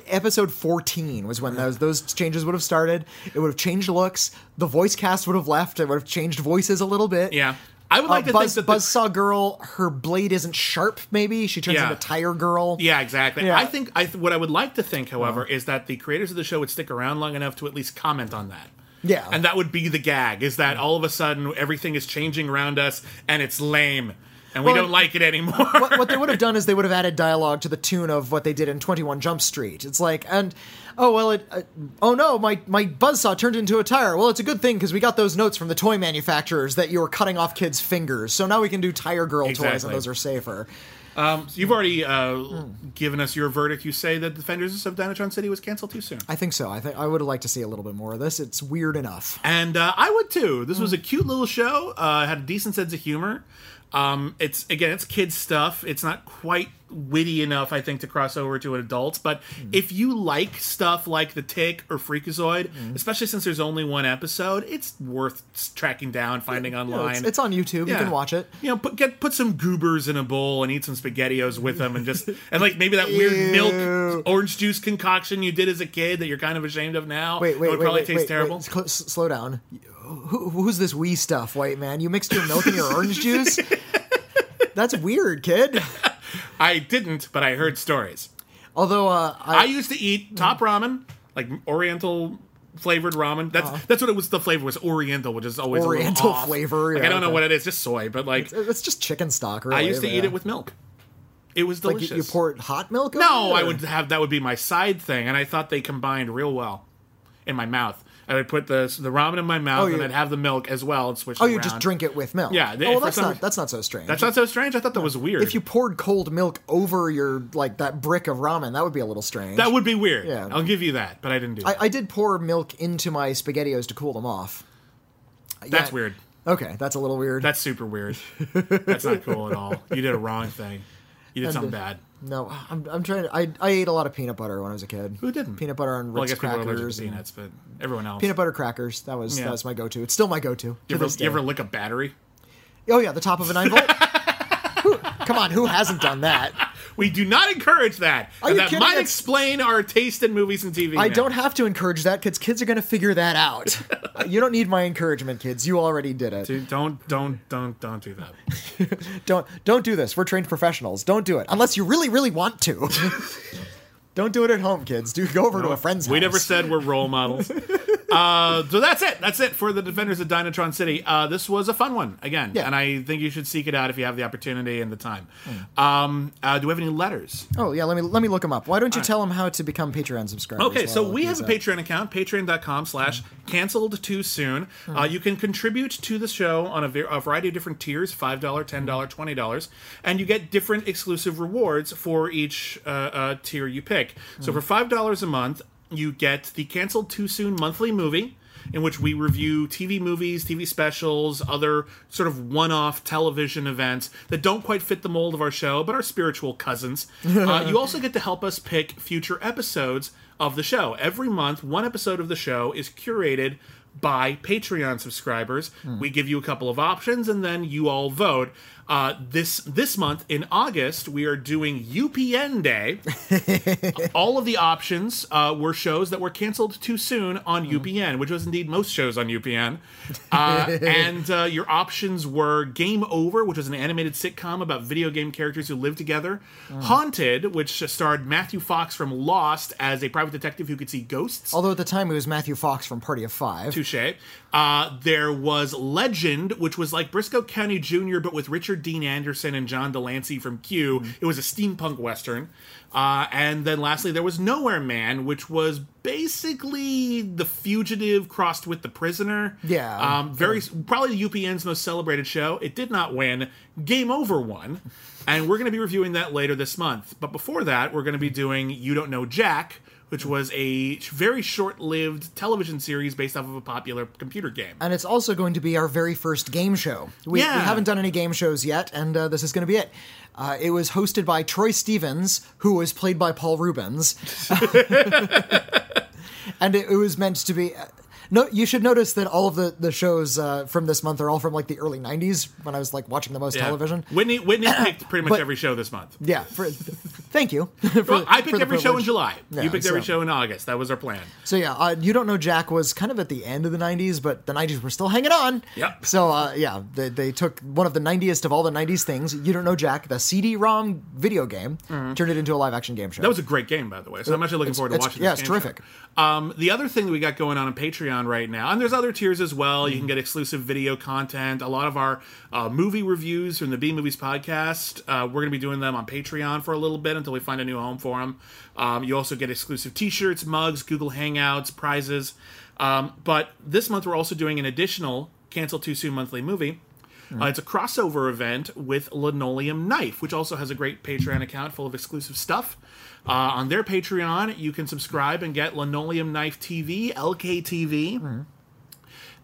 episode fourteen was when those those changes would have started. It would have changed looks. The voice cast would have left. It would have changed voices a little bit. Yeah. I would Uh, like to Buzz, think that the Buzzsaw Girl, her blade isn't sharp. Maybe she turns Yeah. into Tire Girl. Yeah, exactly. Yeah. I think I th- what I would like to think, however, is that the creators of the show would stick around long enough to at least comment on that. Yeah. And that would be the gag: is that all of a sudden everything is changing around us and it's lame, and we don't like it anymore. what, what they *laughs* would have done is they would have added dialogue to the tune of what they did in 21 Jump Street. It's like, and oh well, it, uh, oh no, my my buzzsaw turned into a tire. Well, it's a good thing because we got those notes from the toy manufacturers that you were cutting off kids' fingers. So now we can do Tire Girl toys, and those are safer. Um, so you've already uh, Hmm. given us your verdict. You say that Defenders of Dynatron City was canceled too soon. I think so. I think I would have liked to see a little bit more of this. It's weird enough. And uh, I would too. This was Hmm. a cute little show. Uh, had a decent sense of humor. Um, it's again, it's kids stuff. It's not quite witty enough, I think, to cross over to adults. But Hmm. if you like stuff like The Tick or Freakazoid, especially since there's only one episode, it's worth tracking down, finding know, online. it's, it's on YouTube. You can watch it. You know, put get put some goobers in a bowl and eat some spaghettios with them, and just and like maybe that weird *laughs* milk orange juice concoction you did as a kid that you're kind of ashamed of now. Wait, It wait, would wait, probably wait, taste wait, terrible. wait. Cl- s- slow down. Who, who's this wee stuff, white man? You mixed your milk and your orange juice. *laughs* That's weird, kid. *laughs* I didn't, but I heard stories. Although uh, I I, used to eat top ramen, like Oriental flavored ramen. That's that's what it was. The flavor was Oriental, which is always. Oriental flavor, Like yeah, I don't know okay. what it is, just soy. But like it's just chicken stock. Really, I used to eat yeah. it with milk. It was like delicious. you, you pour hot milk. no, it, I would have that would be my side thing, and I thought they combined real well in my mouth. I would put the the ramen in my mouth, Oh, and I'd have the milk as well, and switch. Oh, you around. just drink it with milk. Yeah, they- Oh, well, that's some- not that's not so strange. That's not so strange. I thought that was weird. if you poured cold milk over your like that brick of ramen, that would be a little strange. that would be weird. Yeah. I'll give you that, but I didn't do I. I did pour milk into my spaghettios to cool them off. That's Yeah. weird. Okay, that's a little weird. That's super weird. That's not cool at all. You did a wrong thing. You did something bad. no, I'm, I'm trying to. I, I ate a lot of peanut butter when I was a kid. Who didn't? Peanut butter and Well, I Ritz people are crackers. to and- peanuts, but everyone else. Peanut butter crackers. That was Yeah. that was my go-to. It's still my go-to. You to ever, you ever lick a battery? Oh yeah, the top of a nine volt. *laughs* Who- Come on, who hasn't done that? We do not encourage that. Are and that kidding? might It's- explain our taste in movies and TV. I now. don't have to encourage that because kids are going to figure that out. *laughs* you don't need my encouragement, kids. You already did it. Dude, don't don't don't don't do that. *laughs* Don't don't do this. We're trained professionals. Don't do it unless you really really want to. *laughs* don't do it at home, kids. Do go over to a friend's We house. never said we're role models. *laughs* uh, so that's it. That's it for the Defenders of Dynatron City. Uh, this was a fun one again, Yeah. and I think you should seek it out if you have the opportunity and the time. Um, uh, do we have any letters? Oh yeah, let me let me look them up. Why don't you tell them how to become Patreon subscribers? Okay, so we have a out? Patreon account, patreon.com slash canceled too soon. Uh, you can contribute to the show on a, ver- a variety of different tiers $5, $10, $20, and you get different exclusive rewards for each uh, uh, tier you pick. So for $5 a month, you get the canceled too soon monthly movie. In which we review TV movies, TV specials, other sort of one off television events that don't quite fit the mold of our show, but are spiritual cousins. *laughs* uh, you also get to help us pick future episodes of the show. Every month, one episode of the show is curated by Patreon subscribers. We give you a couple of options, and then you all vote. Uh, this this month in August, we are doing UPN Day. *laughs* all of the options uh, were shows that were canceled too soon on UPN, which was indeed most shows on UPN. *laughs* Uh, and uh, your options were Game Over, which was an animated sitcom about video game characters who live together, Haunted, which starred Matthew Fox from Lost as a private detective who could see ghosts. Although at the time it was Matthew Fox from Party of Five. Touche. Uh, there was Legend, which was like Brisco County Jr., but with Richard Dean Anderson and John de Lancie from Q. Mm. It was a steampunk western. Uh, and then lastly, there was Nowhere Man, which was basically the fugitive crossed with the prisoner. Yeah. Um, very probably the UPN's most celebrated show. It did not win. Game Over won. And we're going to be reviewing that later this month. But before that, we're going to be doing You Don't Know Jack, which was a very short-lived television series based off of a popular computer game. And it's also going to be our very first game show. We, Yeah. we haven't done any game shows yet, and uh, this is going to be it. Uh, it was hosted by Troy Stevens, who was played by Paul Reubens. *laughs* and it, it was meant to be. No, you should notice that all of the, the shows uh, from this month are all from like the early 90s when I was like watching the most Yeah. television. Whitney Whitney *coughs* picked pretty much But- every show this month. Yeah, for, thank you. *laughs* for- Well, I picked every show in. July. Yeah, you picked every show in August. That was our plan. So yeah, uh, you don't know Jack was kind of at the end of the '90s, but the '90s were still hanging on. Yep. So uh, yeah, they, they took one of the '90s of all the '90s things. You don't know Jack, the CD-ROM video game, turned it into a live-action game show. Mm-hmm. That was a great game, by the way. So I'm actually looking It's- forward to watching. yeah, it's terrific. Um, the other thing that we got going on on Patreon right now, and there's other tiers as well. You can get exclusive video content. A lot of our uh, movie reviews from the B Movies podcast. Uh, we're going to be doing them on Patreon for a little bit until we find a new home for them. Um, you also get exclusive T-shirts, mugs, Google Hangouts, prizes. Um, but this month we're also doing an additional cancel too soon monthly movie. Uh, it's a crossover event with Linoleum Knife, which also has a great Patreon account full of exclusive stuff. Uh, on their Patreon, you can subscribe and get Linoleum Knife TV, LKTV.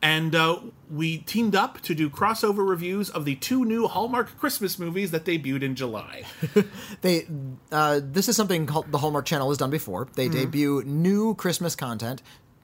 And uh, we teamed up to do crossover reviews of the two new Hallmark Christmas movies that debuted in July. *laughs* they uh, this is something called the Hallmark Channel has done before. They Mm-hmm. debut new Christmas content,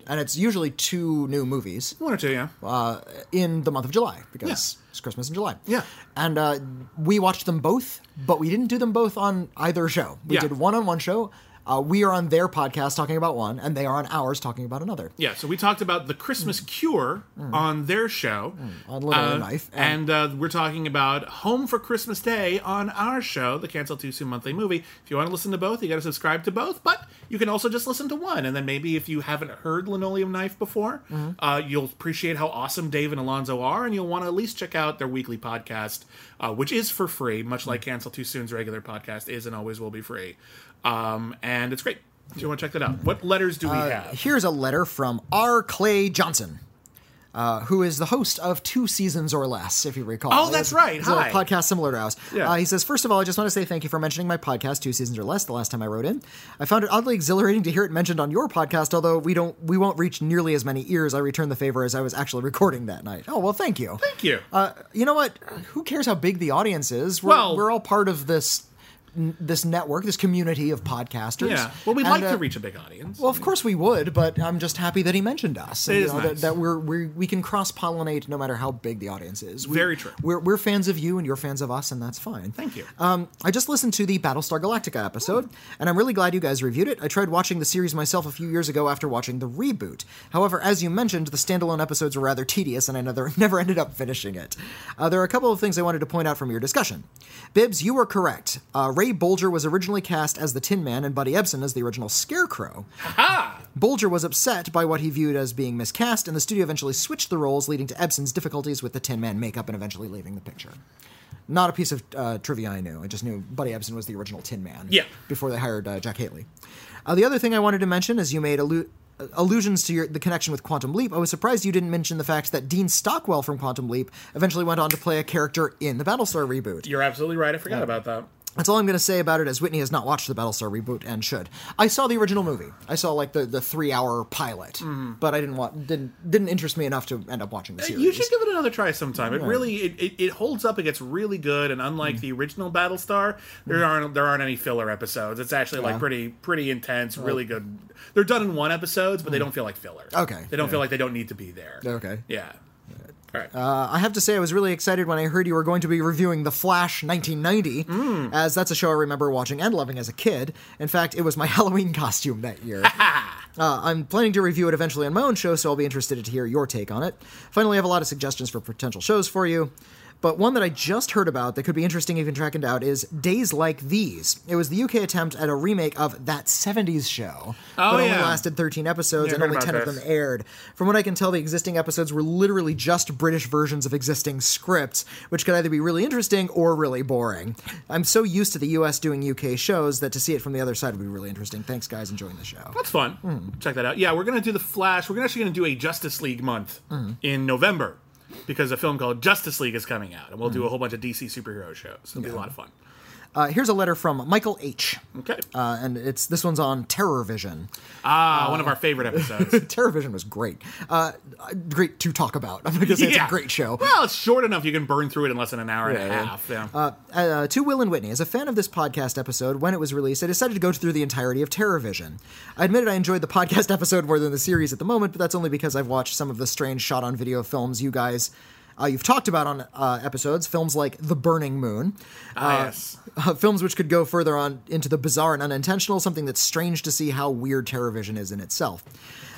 and it's usually two new movies One or two, yeah. uh, in the month of July because it's Christmas in July. Yeah. and uh, we watched them both, but we didn't do them both on either show. We Yeah. did one on one show. Uh, we are on their podcast talking about one, and they are on ours talking about another. Yeah, so we talked about the Christmas Cure on their show. On Linoleum Uh, Knife. And uh, we're talking about Home for Christmas Day on our show, the Cancel Too Soon Monthly Movie. If you want to listen to both, you got to subscribe to both, but you can also just listen to one. And then maybe if you haven't heard Linoleum Knife before, uh, you'll appreciate how awesome Dave and Alonzo are, and you'll want to at least check out their weekly podcast, uh, which is for free, much like Cancel Too Soon's regular podcast is and always will be free. Um, and it's great. If you want to check that out. What letters do we Uh, have? Here's a letter from R. Clay Johnson. Uh, who is the host of Two Seasons or Less, if you recall. Oh, that's right. It's Hi. a podcast similar to ours. Yeah. Uh, he says, First of all, I just want to say thank you for mentioning my podcast, Two Seasons or Less, the last time I wrote in. I found it oddly exhilarating to hear it mentioned on your podcast, although we don't we won't reach nearly as many ears. I return the favor as I was actually recording that night. Oh, well, thank you. Thank you. Uh, you know what? Who cares how big the audience is? We're, Well- we're all part of this this network, this community of podcasters. yeah. Well, we'd And, like uh, to reach a big audience. well, of course we would, but I'm just happy that he mentioned us. and, It you is know, nice. that, that we're, we're we can cross pollinate no matter how big the audience is. We, Very true. We're we're fans of you and you're fans of us, and that's fine. Thank you. Um, I just listened to the Battlestar Galactica episode, and I'm really glad you guys reviewed it. I tried watching the series myself a few years ago after watching the reboot. However, as you mentioned, the standalone episodes were rather tedious, and I never, *laughs* never ended up finishing it. Uh, there are a couple of things I wanted to point out from your discussion. Bibbs, you were correct. Uh, Ray Bolger was originally cast as the Tin Man, and Buddy Ebsen as the original Scarecrow. Bolger was upset by what he viewed as being miscast, and the studio eventually switched the roles, leading to Ebsen's difficulties with the Tin Man makeup and eventually leaving the picture. Not a piece of uh, trivia I knew. I just knew Buddy Ebsen was the original Tin Man. Yeah. Before they hired uh, Jack Haley. Uh, the other thing I wanted to mention is you made allu- uh, allusions to your, the connection with Quantum Leap. I was surprised you didn't mention the fact that Dean Stockwell from Quantum Leap eventually went on to play a character in the Battlestar reboot. You're absolutely right. I forgot about that. That's all I'm going to say about it, as Whitney has not watched the Battlestar reboot and should. I saw the original movie. I saw like the, the three hour pilot, but I didn't want didn't didn't interest me enough to end up watching the series. You should give it another try sometime. It really it, it, it holds up. It gets really good, and Mm. unlike the original Battlestar, there aren't there aren't any filler episodes. It's actually like Yeah. pretty pretty intense, really good. They're done in one episodes, but they don't feel like filler. Mm. Okay, they don't yeah. feel like they don't need to be there. Okay. yeah. Right. Uh, I have to say, I was really excited when I heard you were going to be reviewing The Flash 1990, as that's a show I remember watching and loving as a kid. In fact, it was my *laughs* Halloween costume that year. *laughs* uh, I'm planning to review it eventually on my own show, so I'll be interested to hear your take on it. Finally, I have a lot of suggestions for potential shows for you. But one that I just heard about that could be interesting if you can track it out is Days Like These. It was the UK attempt at a remake of That 70s Show, Oh, but only yeah. lasted 13 episodes Yeah, and only about 10 of them aired. From what I can tell, the existing episodes were literally just British versions of existing scripts, which could either be really interesting or really boring. I'm so used to the US doing UK shows that to see it from the other side would be really interesting. Thanks, guys. Enjoying the show. That's fun. Hmm. Check that out. Yeah, we're gonna do the Flash. We're actually gonna do a Justice League month Hmm. in November because a film called Justice League is coming out, and we'll do a whole bunch of DC superhero shows. It'll be a lot of fun. Uh, here's a letter from Michael H. Okay. Uh, and it's this one's on Terror Vision. ah, one of our favorite episodes. *laughs* Terror Vision was great. Uh, great to talk about. I'm going to say it's a great show. Well, it's short enough you can burn through it in less than an hour and a Yeah. half. Yeah. Uh, uh, to Will and Whitney, as a fan of this podcast episode, when it was released, I decided to go through the entirety of Terror Vision. I admitted I enjoyed the podcast *laughs* episode more than the series at the moment, but that's only because I've watched some of the strange shot on video films you guys. Uh, you've talked about on uh, episodes, films like The Burning Moon, ah, yes. uh, films which could go further on into the bizarre and unintentional, something that's strange to see how weird Terrorvision is in itself.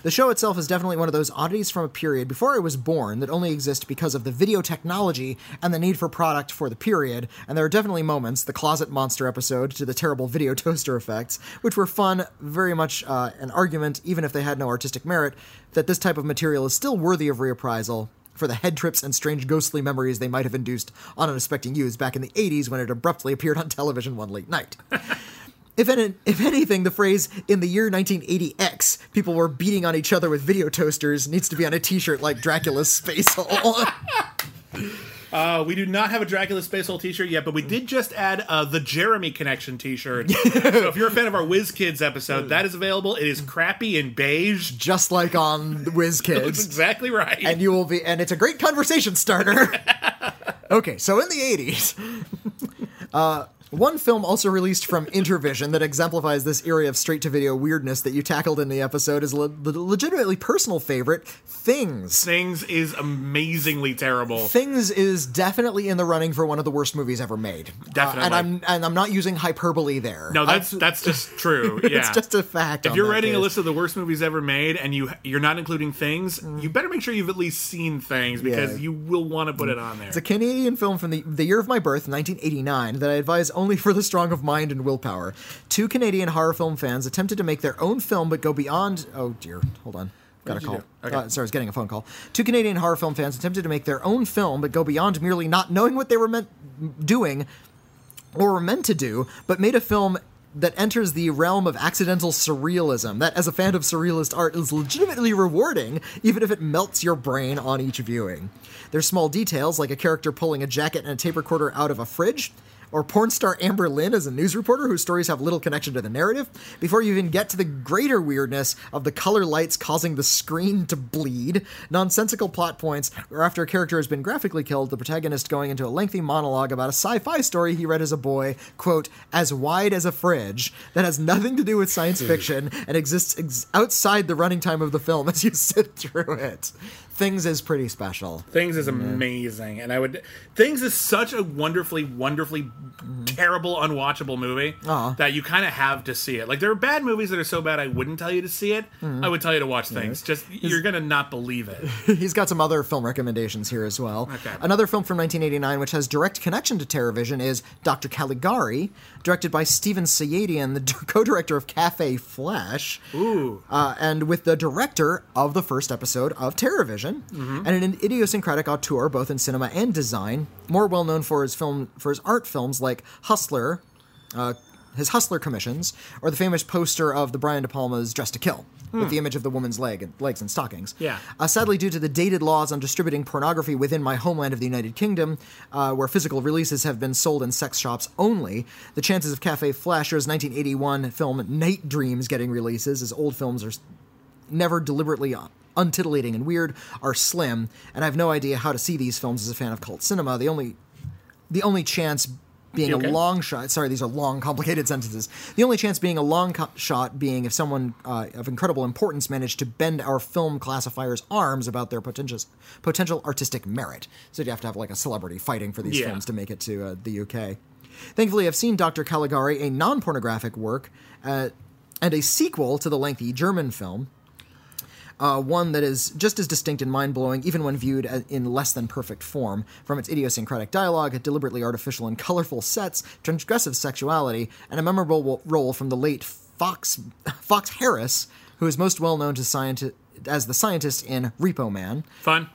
The show itself is definitely one of those oddities from a period before I was born that only exist because of the video technology and the need for product for the period, and there are definitely moments, the Closet Monster episode to the terrible video *laughs* toaster effects, which were fun, very much uh, an argument, even if they had no artistic merit, that this type of material is still worthy of reprisal for the head trips and strange ghostly memories they might have induced on unsuspecting youths back in the 80s when it abruptly appeared on television one late night. *laughs* If, any, if anything, the phrase in the year 1980X, people were beating on each other with video toasters, needs to be on a t shirt like Dracula's Space Hole. *laughs* Uh, we do not have a Dracula Space Hole T-shirt yet, but we did just add uh, the Jeremy Connection T-shirt. *laughs* so if you're a fan of our Whiz Kids episode, that is available. It is crappy and beige. just like on the Whiz That's *laughs* Kids. exactly right. And you will be, and it's a great conversation starter. *laughs* okay, so in the 80s, uh, one film also released from Intervision that exemplifies this area of straight to video weirdness that you tackled in the episode is le- the legitimately personal favorite, Things. Things is amazingly terrible. Things is definitely in the running for one of the worst movies ever made. Uh, Definitely. and I'm and I'm not using hyperbole there. No, that's I've- that's just *laughs* true. Yeah. it's just a fact. if you're writing a list of the worst movies ever made and you you're not including things, you better make sure you've at least seen things because Yeah. you will want to put it on there. It's a Canadian film from the, the year of my birth, 1989, that I advise only for the strong of mind and willpower. Two Canadian horror film fans attempted to make their own film but go beyond. Oh dear, hold on. Got a call. Okay. Uh, sorry, I was getting a phone call. Two Canadian horror film fans attempted to make their own film but go beyond merely not knowing what they were meant doing or were meant to do, but made a film that enters the realm of accidental surrealism. That, as a fan of surrealist art, is legitimately rewarding, even if it melts your brain on each viewing. There's small details, like a character pulling a jacket and a tape recorder out of a fridge. Or porn star Amber Lynn as a news reporter whose stories have little connection to the narrative, before you even get to the greater weirdness of the color lights causing the screen to bleed, nonsensical plot points, or after a character has been graphically killed, the protagonist going into a lengthy monologue about a sci fi story he read as a boy, quote, as wide as a fridge, that has nothing to do with science fiction and exists ex- outside the running time of the film as you *laughs* sit through it. Things is pretty special. Things is mm-hmm. amazing, and I would. Things is such a wonderfully, wonderfully mm-hmm. terrible, unwatchable movie Aw. that you kind of have to see it. Like there are bad movies that are so bad I wouldn't tell you to see it. Mm-hmm. I would tell you to watch Things. Just you're gonna not believe it. *laughs* He's got some other film recommendations here as well. Okay. Another film from 1989, which has direct connection to Terrorvision, is Dr. Caligari, directed by Stephen Sayadian, the *laughs* co-director of Cafe Flesh. Ooh. uh, and with the director of the first episode of Terrorvision, and an idiosyncratic auteur both in cinema and design, more well known for his film for his art films like Hustler, uh, his Hustler commissions, or the famous poster of the Brian De Palma's Dressed to Kill, with the image of the woman's leg and legs and stockings. Yeah. Uh, sadly, due to the dated laws on distributing pornography within my homeland of the United Kingdom, uh, where physical releases have been sold in sex shops only, the chances of Cafe Flasher's 1981 film Night Dreams getting releases, as old films are never deliberately untitillating and weird, are slim, and I have no idea how to see these films as a fan of cult cinema. The only the only chance being okay? a long shot sorry these are long complicated sentences the only chance being a long co- shot being if someone uh, of incredible importance managed to bend our film classifiers arms about their potential potential artistic merit so you have to have like a celebrity fighting for these Yeah. films to make it to uh, the uk thankfully i've seen dr caligari a non-pornographic work uh, and a sequel to the lengthy german film uh, one that is just as distinct and mind blowing, even when viewed in less than perfect form, from its idiosyncratic dialogue, deliberately artificial and colorful sets, transgressive sexuality, and a memorable role from the late Fox *laughs* Fox Harris, who is most well known to scienti- as the scientist in Repo Man, Fun.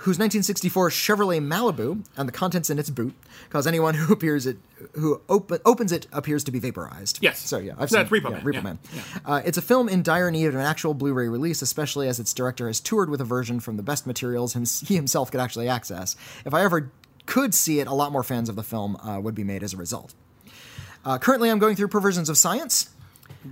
Whose 1964 Chevrolet Malibu and the contents in its boot cause anyone who appears it who open, opens it appears to be vaporized. Yes. So yeah, I've That's seen Repo yeah, Man, Repo yeah, Man. yeah. Uh, it's a film in dire need of an actual Blu-ray release, especially as its director has toured with a version from the best materials him, he himself could actually access. If I ever could see it, a lot more fans of the film uh, would be made as a result. Uh, currently, I'm going through Perversions of Science.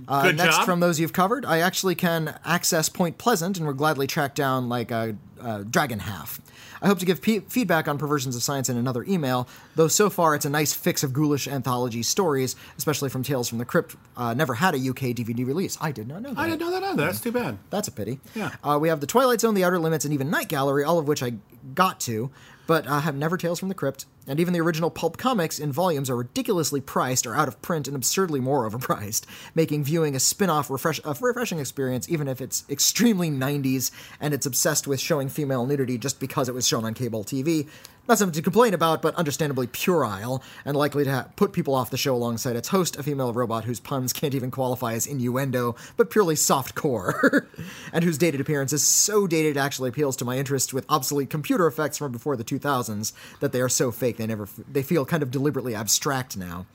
Uh, Good next job. from those you've covered, I actually can access Point Pleasant and we'll gladly track down like a, a Dragon Half. I hope to give pe feedback on Perversions of Science in another email, though so far it's a nice fix of ghoulish anthology stories, especially from Tales from the Crypt. Uh, never had a UK DVD release. I did not know that. I didn't know that either. That's too bad. That's a pity. Yeah. Uh, we have The Twilight Zone, The Outer Limits, and even Night Gallery, all of which I got to, but uh, have never Tales from the Crypt. And even the original pulp comics in volumes are ridiculously priced or out of print and absurdly more overpriced, *laughs* making viewing a spin off refresh- a refreshing experience, even if it's extremely 90s and it's obsessed with showing female nudity just because it was shown on cable TV. Not something to complain about, but understandably puerile and likely to ha- put people off the show alongside its host, a female robot whose puns can't even qualify as innuendo, but purely soft core, *laughs* and whose dated appearance is so dated actually appeals to my interest with obsolete computer effects from before the 2000s that they are so fake they never f- they feel kind of deliberately abstract now.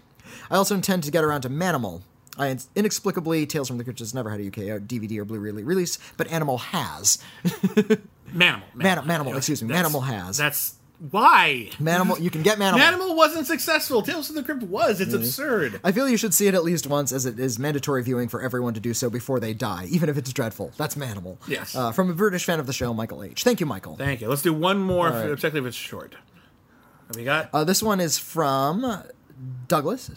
I also intend to get around to Manimal. I inexplicably Tales from the Crypt has never had a UK DVD or Blu-ray release, but Animal has. *laughs* Manimal. Man- Manimal, excuse me, That's- Manimal has. That's why. Manimal, you can get Manimal. Manimal wasn't successful. Tales from the Crypt was. It's absurd. I feel you should see it at least once, as it is mandatory viewing for everyone to do so before they die, even if it's dreadful. That's Manimal. Yes. Uh, from a British fan of the show, Michael H. Thank you, Michael. Thank you. Let's do one more, right. particularly if it's short. Have we got? Uh, this one is from Douglas.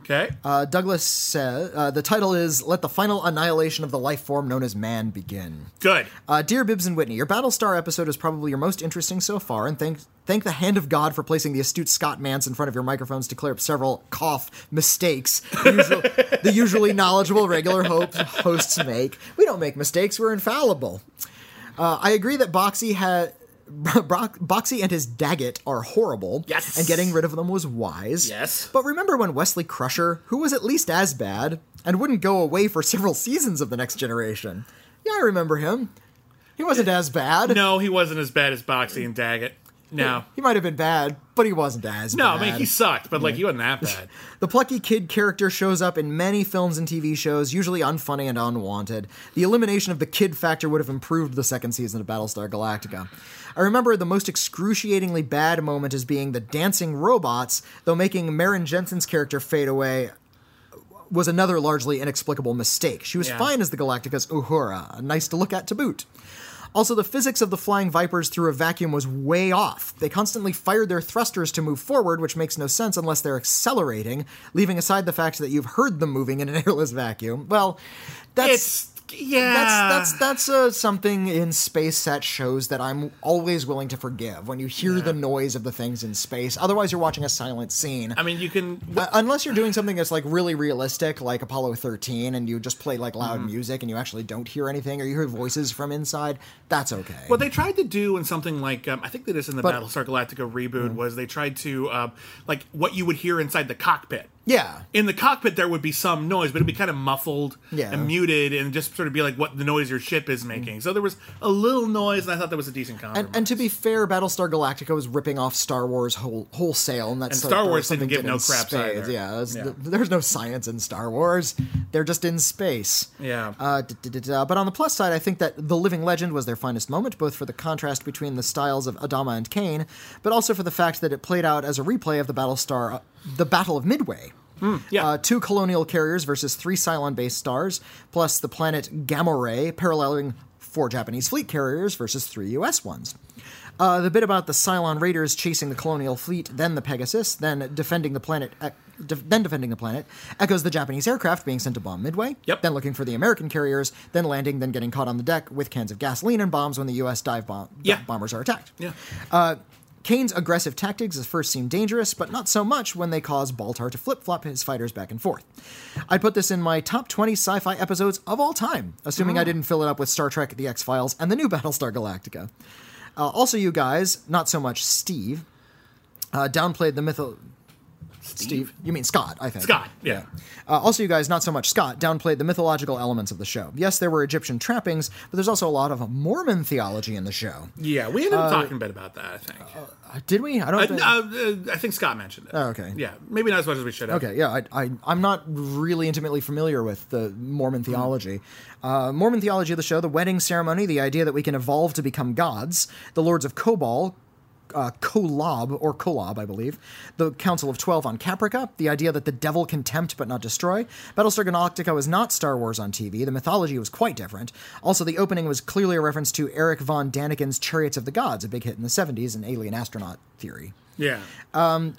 okay. Uh, Douglas says uh, the title is "Let the Final Annihilation of the Life Form Known as Man Begin." Good. Uh, dear Bibbs and Whitney, your Battlestar episode is probably your most interesting so far, and thank thank the hand of God for placing the astute Scott Mantz in front of your microphones to clear up several cough mistakes the, usual, *laughs* the usually knowledgeable regular hope hosts make. We don't make mistakes; we're infallible. Uh, I agree that Boxey had. Brock, Boxey and his Daggit are horrible. Yes. And getting rid of them was wise. Yes. But remember when Wesley Crusher, who was at least as bad, and wouldn't go away for several seasons of the next generation? Yeah, I remember him. He wasn't as bad. No, he wasn't as bad as Boxey and Daggit. No. He might have been bad, but he wasn't as bad. No, bad. I mean, he sucked, but like, he wasn't that bad. *laughs* The plucky kid character shows up in many films and TV shows, usually unfunny and unwanted. The elimination of the kid factor would have improved the second season of Battlestar Galactica. I remember the most excruciatingly bad moment as being the dancing robots, though making Maren Jensen's character fade away was another largely inexplicable mistake. She was Yeah. fine as the Galactica's Uhura, nice to look at to boot. Also, the physics of the flying Vipers through a vacuum was way off. They constantly fired their thrusters to move forward, which makes no sense unless they're accelerating, leaving aside the fact that you've heard them moving in an *laughs* airless vacuum. Well, that's. It's, yeah. that's that's that's uh, something in space that shows that I'm always willing to forgive when you hear the noise of the things in space. Otherwise, you're watching a silent scene. I mean, you can. Uh, unless you're doing something that's like really realistic, like Apollo 13, and you just play like loud Mm-hmm. music and you actually don't hear anything, or you hear voices from inside, that's okay. What they tried to do in something like um, I think they did this in the But- Battlestar Galactica reboot was they tried to uh, like what you would hear inside the cockpit. Yeah. In the cockpit, there would be some noise, but it'd be kind of muffled Yeah. and muted, and just sort of be like what the noise your ship is making. So there was a little noise, and I thought that was a decent compromise. And, and to be fair, Battlestar Galactica was ripping off Star Wars whole, wholesale, and that's And Star Wars didn't give no in craps either. Yeah, Yeah. th- there's no science in Star Wars; they're just in space. Yeah. Uh, d- but on the plus side, I think that The Living Legend was their finest moment, both for the contrast between the styles of Adama and Cain, but also for the fact that it played out as a replay of the Battlestar, uh, the Battle of Midway. yeah. Uh, two colonial carriers versus three Cylon based stars, plus the planet Gamoray paralleling four Japanese fleet carriers versus three US ones. Uh, the bit about the Cylon raiders chasing the colonial fleet, then the Pegasus, then defending the planet, de- then defending the planet, echoes the Japanese aircraft being sent to bomb Midway. Yep. Then looking for the American carriers, then landing, then getting caught on the deck with cans of gasoline and bombs when the U.S. dive bomb- Yeah. bombers are attacked. yeah. Cain's aggressive tactics at first seem dangerous, but not so much when they cause Baltar to flip flop his fighters back and forth. I'd put this in my top 20 sci fi episodes of all time, assuming I didn't fill it up with Star Trek, The X Files, and the new *laughs* Battlestar Galactica. Uh, also, you guys, not so much Steve, uh, downplayed the mytho. Steve? You mean Scott, I think. Scott. Yeah. Uh, also, you guys, not so much Scott, downplayed the mythological elements of the show. Yes, there were Egyptian trappings, but there's also a lot of Mormon theology in the show. Yeah. We ended up talking a bit about that. I think. Uh, did we? I don't Uh, think. uh, uh, I think Scott mentioned it. Oh, okay. Yeah. Maybe not as much as we should have. Okay, yeah, I, I, I'm not really intimately familiar with the Mormon theology. Uh, Mormon theology of the show, the wedding ceremony, the idea that we can evolve to become gods, the Lords of Kobol, uh, Kolob, or Kolob, I believe, the Council of Twelve on Caprica, the idea that the devil can tempt but not destroy. Battlestar Galactica was not Star Wars on TV. The mythology was quite different. Also, the opening was clearly a reference to Erich von Däniken's Chariots of the Gods, a big hit in the 70s, an alien astronaut theory. Yeah.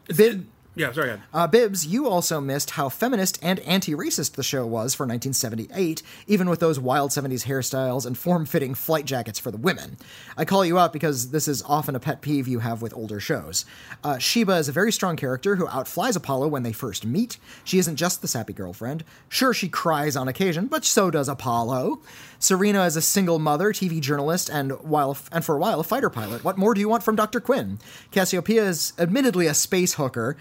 Bib, Yeah. Sorry. Uh, Bibbs, you also missed how feminist and anti racist the show was for 1978, even with those wild 70s hairstyles and form fitting flight jackets for the women. I call you out because this is often a pet peeve you have with older shows. Uh, Sheba is a very strong character who outflies Apollo when they first meet. She isn't just the sappy girlfriend. Sure, she cries on occasion, but so does Apollo. Serena is a single mother, TV journalist, and while and for a while a fighter pilot. What more do you want from Dr. Quinn? Cassiopeia is admittedly a space hooker,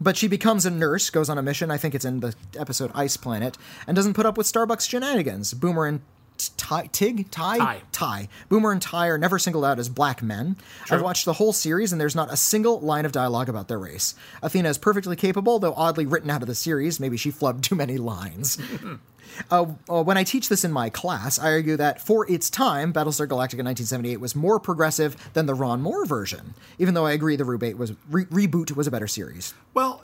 but she becomes a nurse, goes on a mission, I think it's in the episode Ice Planet, and doesn't put up with Starbuck's shenanigans. Boomer and Tigh, Tig? Tigh? Tigh. Tigh. Boomer and Tigh are never singled out as black men. I've watched the whole series, and there's not a single line of dialogue about their race. Athena is perfectly capable, though oddly written out of the series. Maybe she flubbed too many lines. *laughs* Uh, uh, when I teach this in my class, I argue that for its time, Battlestar Galactica 1978 was more progressive than the Ron Moore version, even though I agree the reboot was, re- reboot was a better series. Well,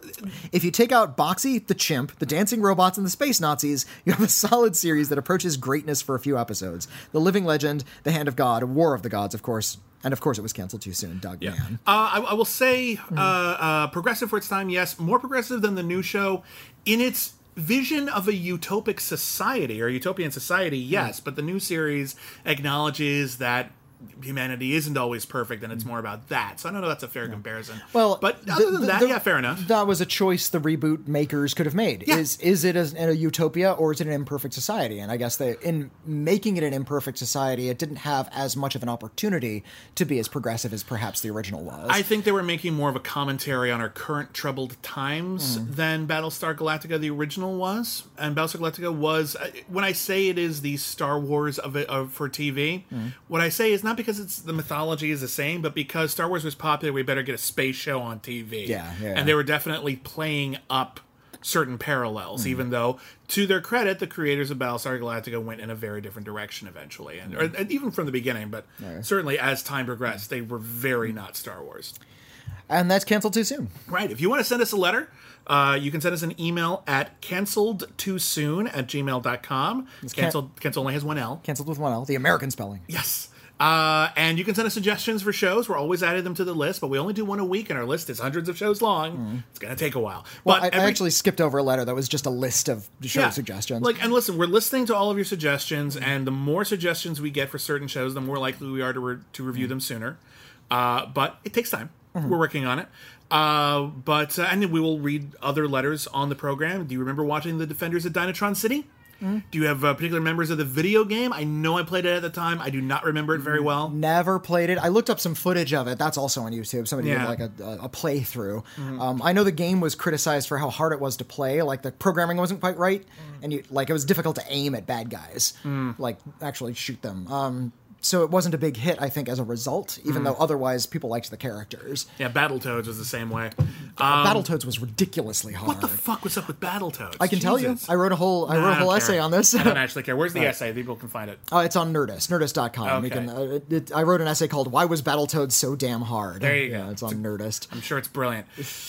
If you take out Boxey, the chimp, the dancing robots, and the space Nazis, you have a solid series that approaches greatness for a few episodes. The Living Legend, The Hand of God, War of the Gods, of course, and of course it was canceled too soon. Doug Yeah. Man. Uh, I, I will say uh, uh, progressive for its time, yes. More progressive than the new show in its vision of a utopic society or utopian society, yes. Hmm. But the new series acknowledges that humanity isn't always perfect and it's more about that. So I don't know if that's a fair comparison. Well, but the- other than that, the- yeah, fair enough. That was a choice the reboot makers could have made. Yeah. Is is it a, a utopia or is it an imperfect society? And I guess that in making it an imperfect society, it didn't have as much of an opportunity to be as progressive as perhaps the original was. I think they were making more of a commentary on our current troubled times Hmm. than Battlestar Galactica, the original, was. And Battlestar Galactica was, uh, when I say it is the Star Wars of it of, for TV, Hmm. what I say is not because it's the mythology is the same, but because Star Wars was popular, we better get a space show on TV. Yeah, yeah. And they were definitely playing up certain parallels, Hmm. even though, to their credit, the creators of Battlestar Galactica went in a very different direction eventually, and, or, and even from the beginning. But certainly, as time progressed, they were very not Star Wars. and that's canceled too soon. Right. If you want to send us a letter, uh, you can send us an email at canceled too soon at gmail.com. Canceled, cancel only has one L. Canceled with one L, the American spelling. Yes. Uh, and you can send us suggestions for shows. We're always adding them to the list, but we only do one a week, and our list is hundreds of shows long. It's going to take a while. Mm-hmm. Well, but I, I actually skipped over a letter that was just a list of show suggestions. Like, and listen, we're listening to all of your suggestions, and the more suggestions we get for certain shows, the more likely we are to, re- to review them sooner. Uh, but it takes time. We're working on it. Uh, but uh, and then we will read other letters on the program. Do you remember watching the Defenders at Dynatron City? Do you have uh, particular members of the video game? I know I played it at the time. I do not remember it very well. Never played it. I looked up some footage of it. That's also on YouTube. Somebody Yeah. Did like a, a playthrough. Um, I know the game was criticized for how hard it was to play. Like the programming wasn't quite right, Mm. and you like it was difficult to aim at bad guys, like actually shoot them. Um, so it wasn't a big hit, I think, as a result. Mm. Even though otherwise people liked the characters. Yeah, Battletoads was the same way. Battletoads was ridiculously hard. Um, What the fuck was up with Battletoads? I can tell you. I wrote a whole I wrote a whole essay on this. I don't actually care. Where's the *laughs* essay? People can find it. Uh, it's on Nerdist, nerdist.com. You Okay. can, uh, it, it- I wrote an essay called "Why Was Battletoads So Damn Hard?" There you yeah, go. It's on Nerdist. I'm sure it's brilliant.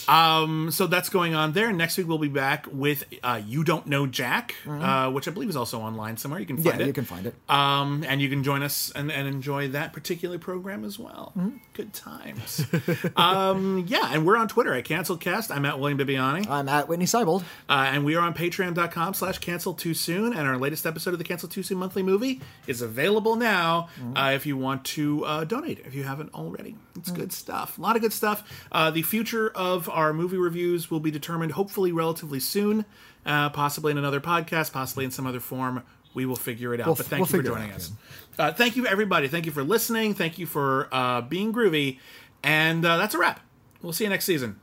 Um, so that's going on there. Next week we'll be back with uh, You Don't Know Jack, uh, which I believe is also online somewhere. You can Mm-hmm. Yeah, find it. you can find it. Um, and you can join us and, and enjoy that particular program as well. Mm-hmm. Good times. *laughs* um, yeah, and we're on Twitter at CancelCast. I'm at William Bibbiani. I'm at Whitney Seibold. Uh, and we are on patreon.com slash cancel too soon. And our latest episode of the Cancel Too Soon monthly movie is available now uh, if you want to uh, donate, if you haven't already. It's good stuff. A lot of good stuff. Uh, the future of our movie reviews will be determined hopefully relatively soon, uh, possibly in another podcast, possibly in some other form. We will figure it out. We'll- but thank we'll you for joining us. Uh, thank you, everybody. Thank you for listening. Thank you for uh, being groovy. And uh, that's a wrap. We'll see you next season.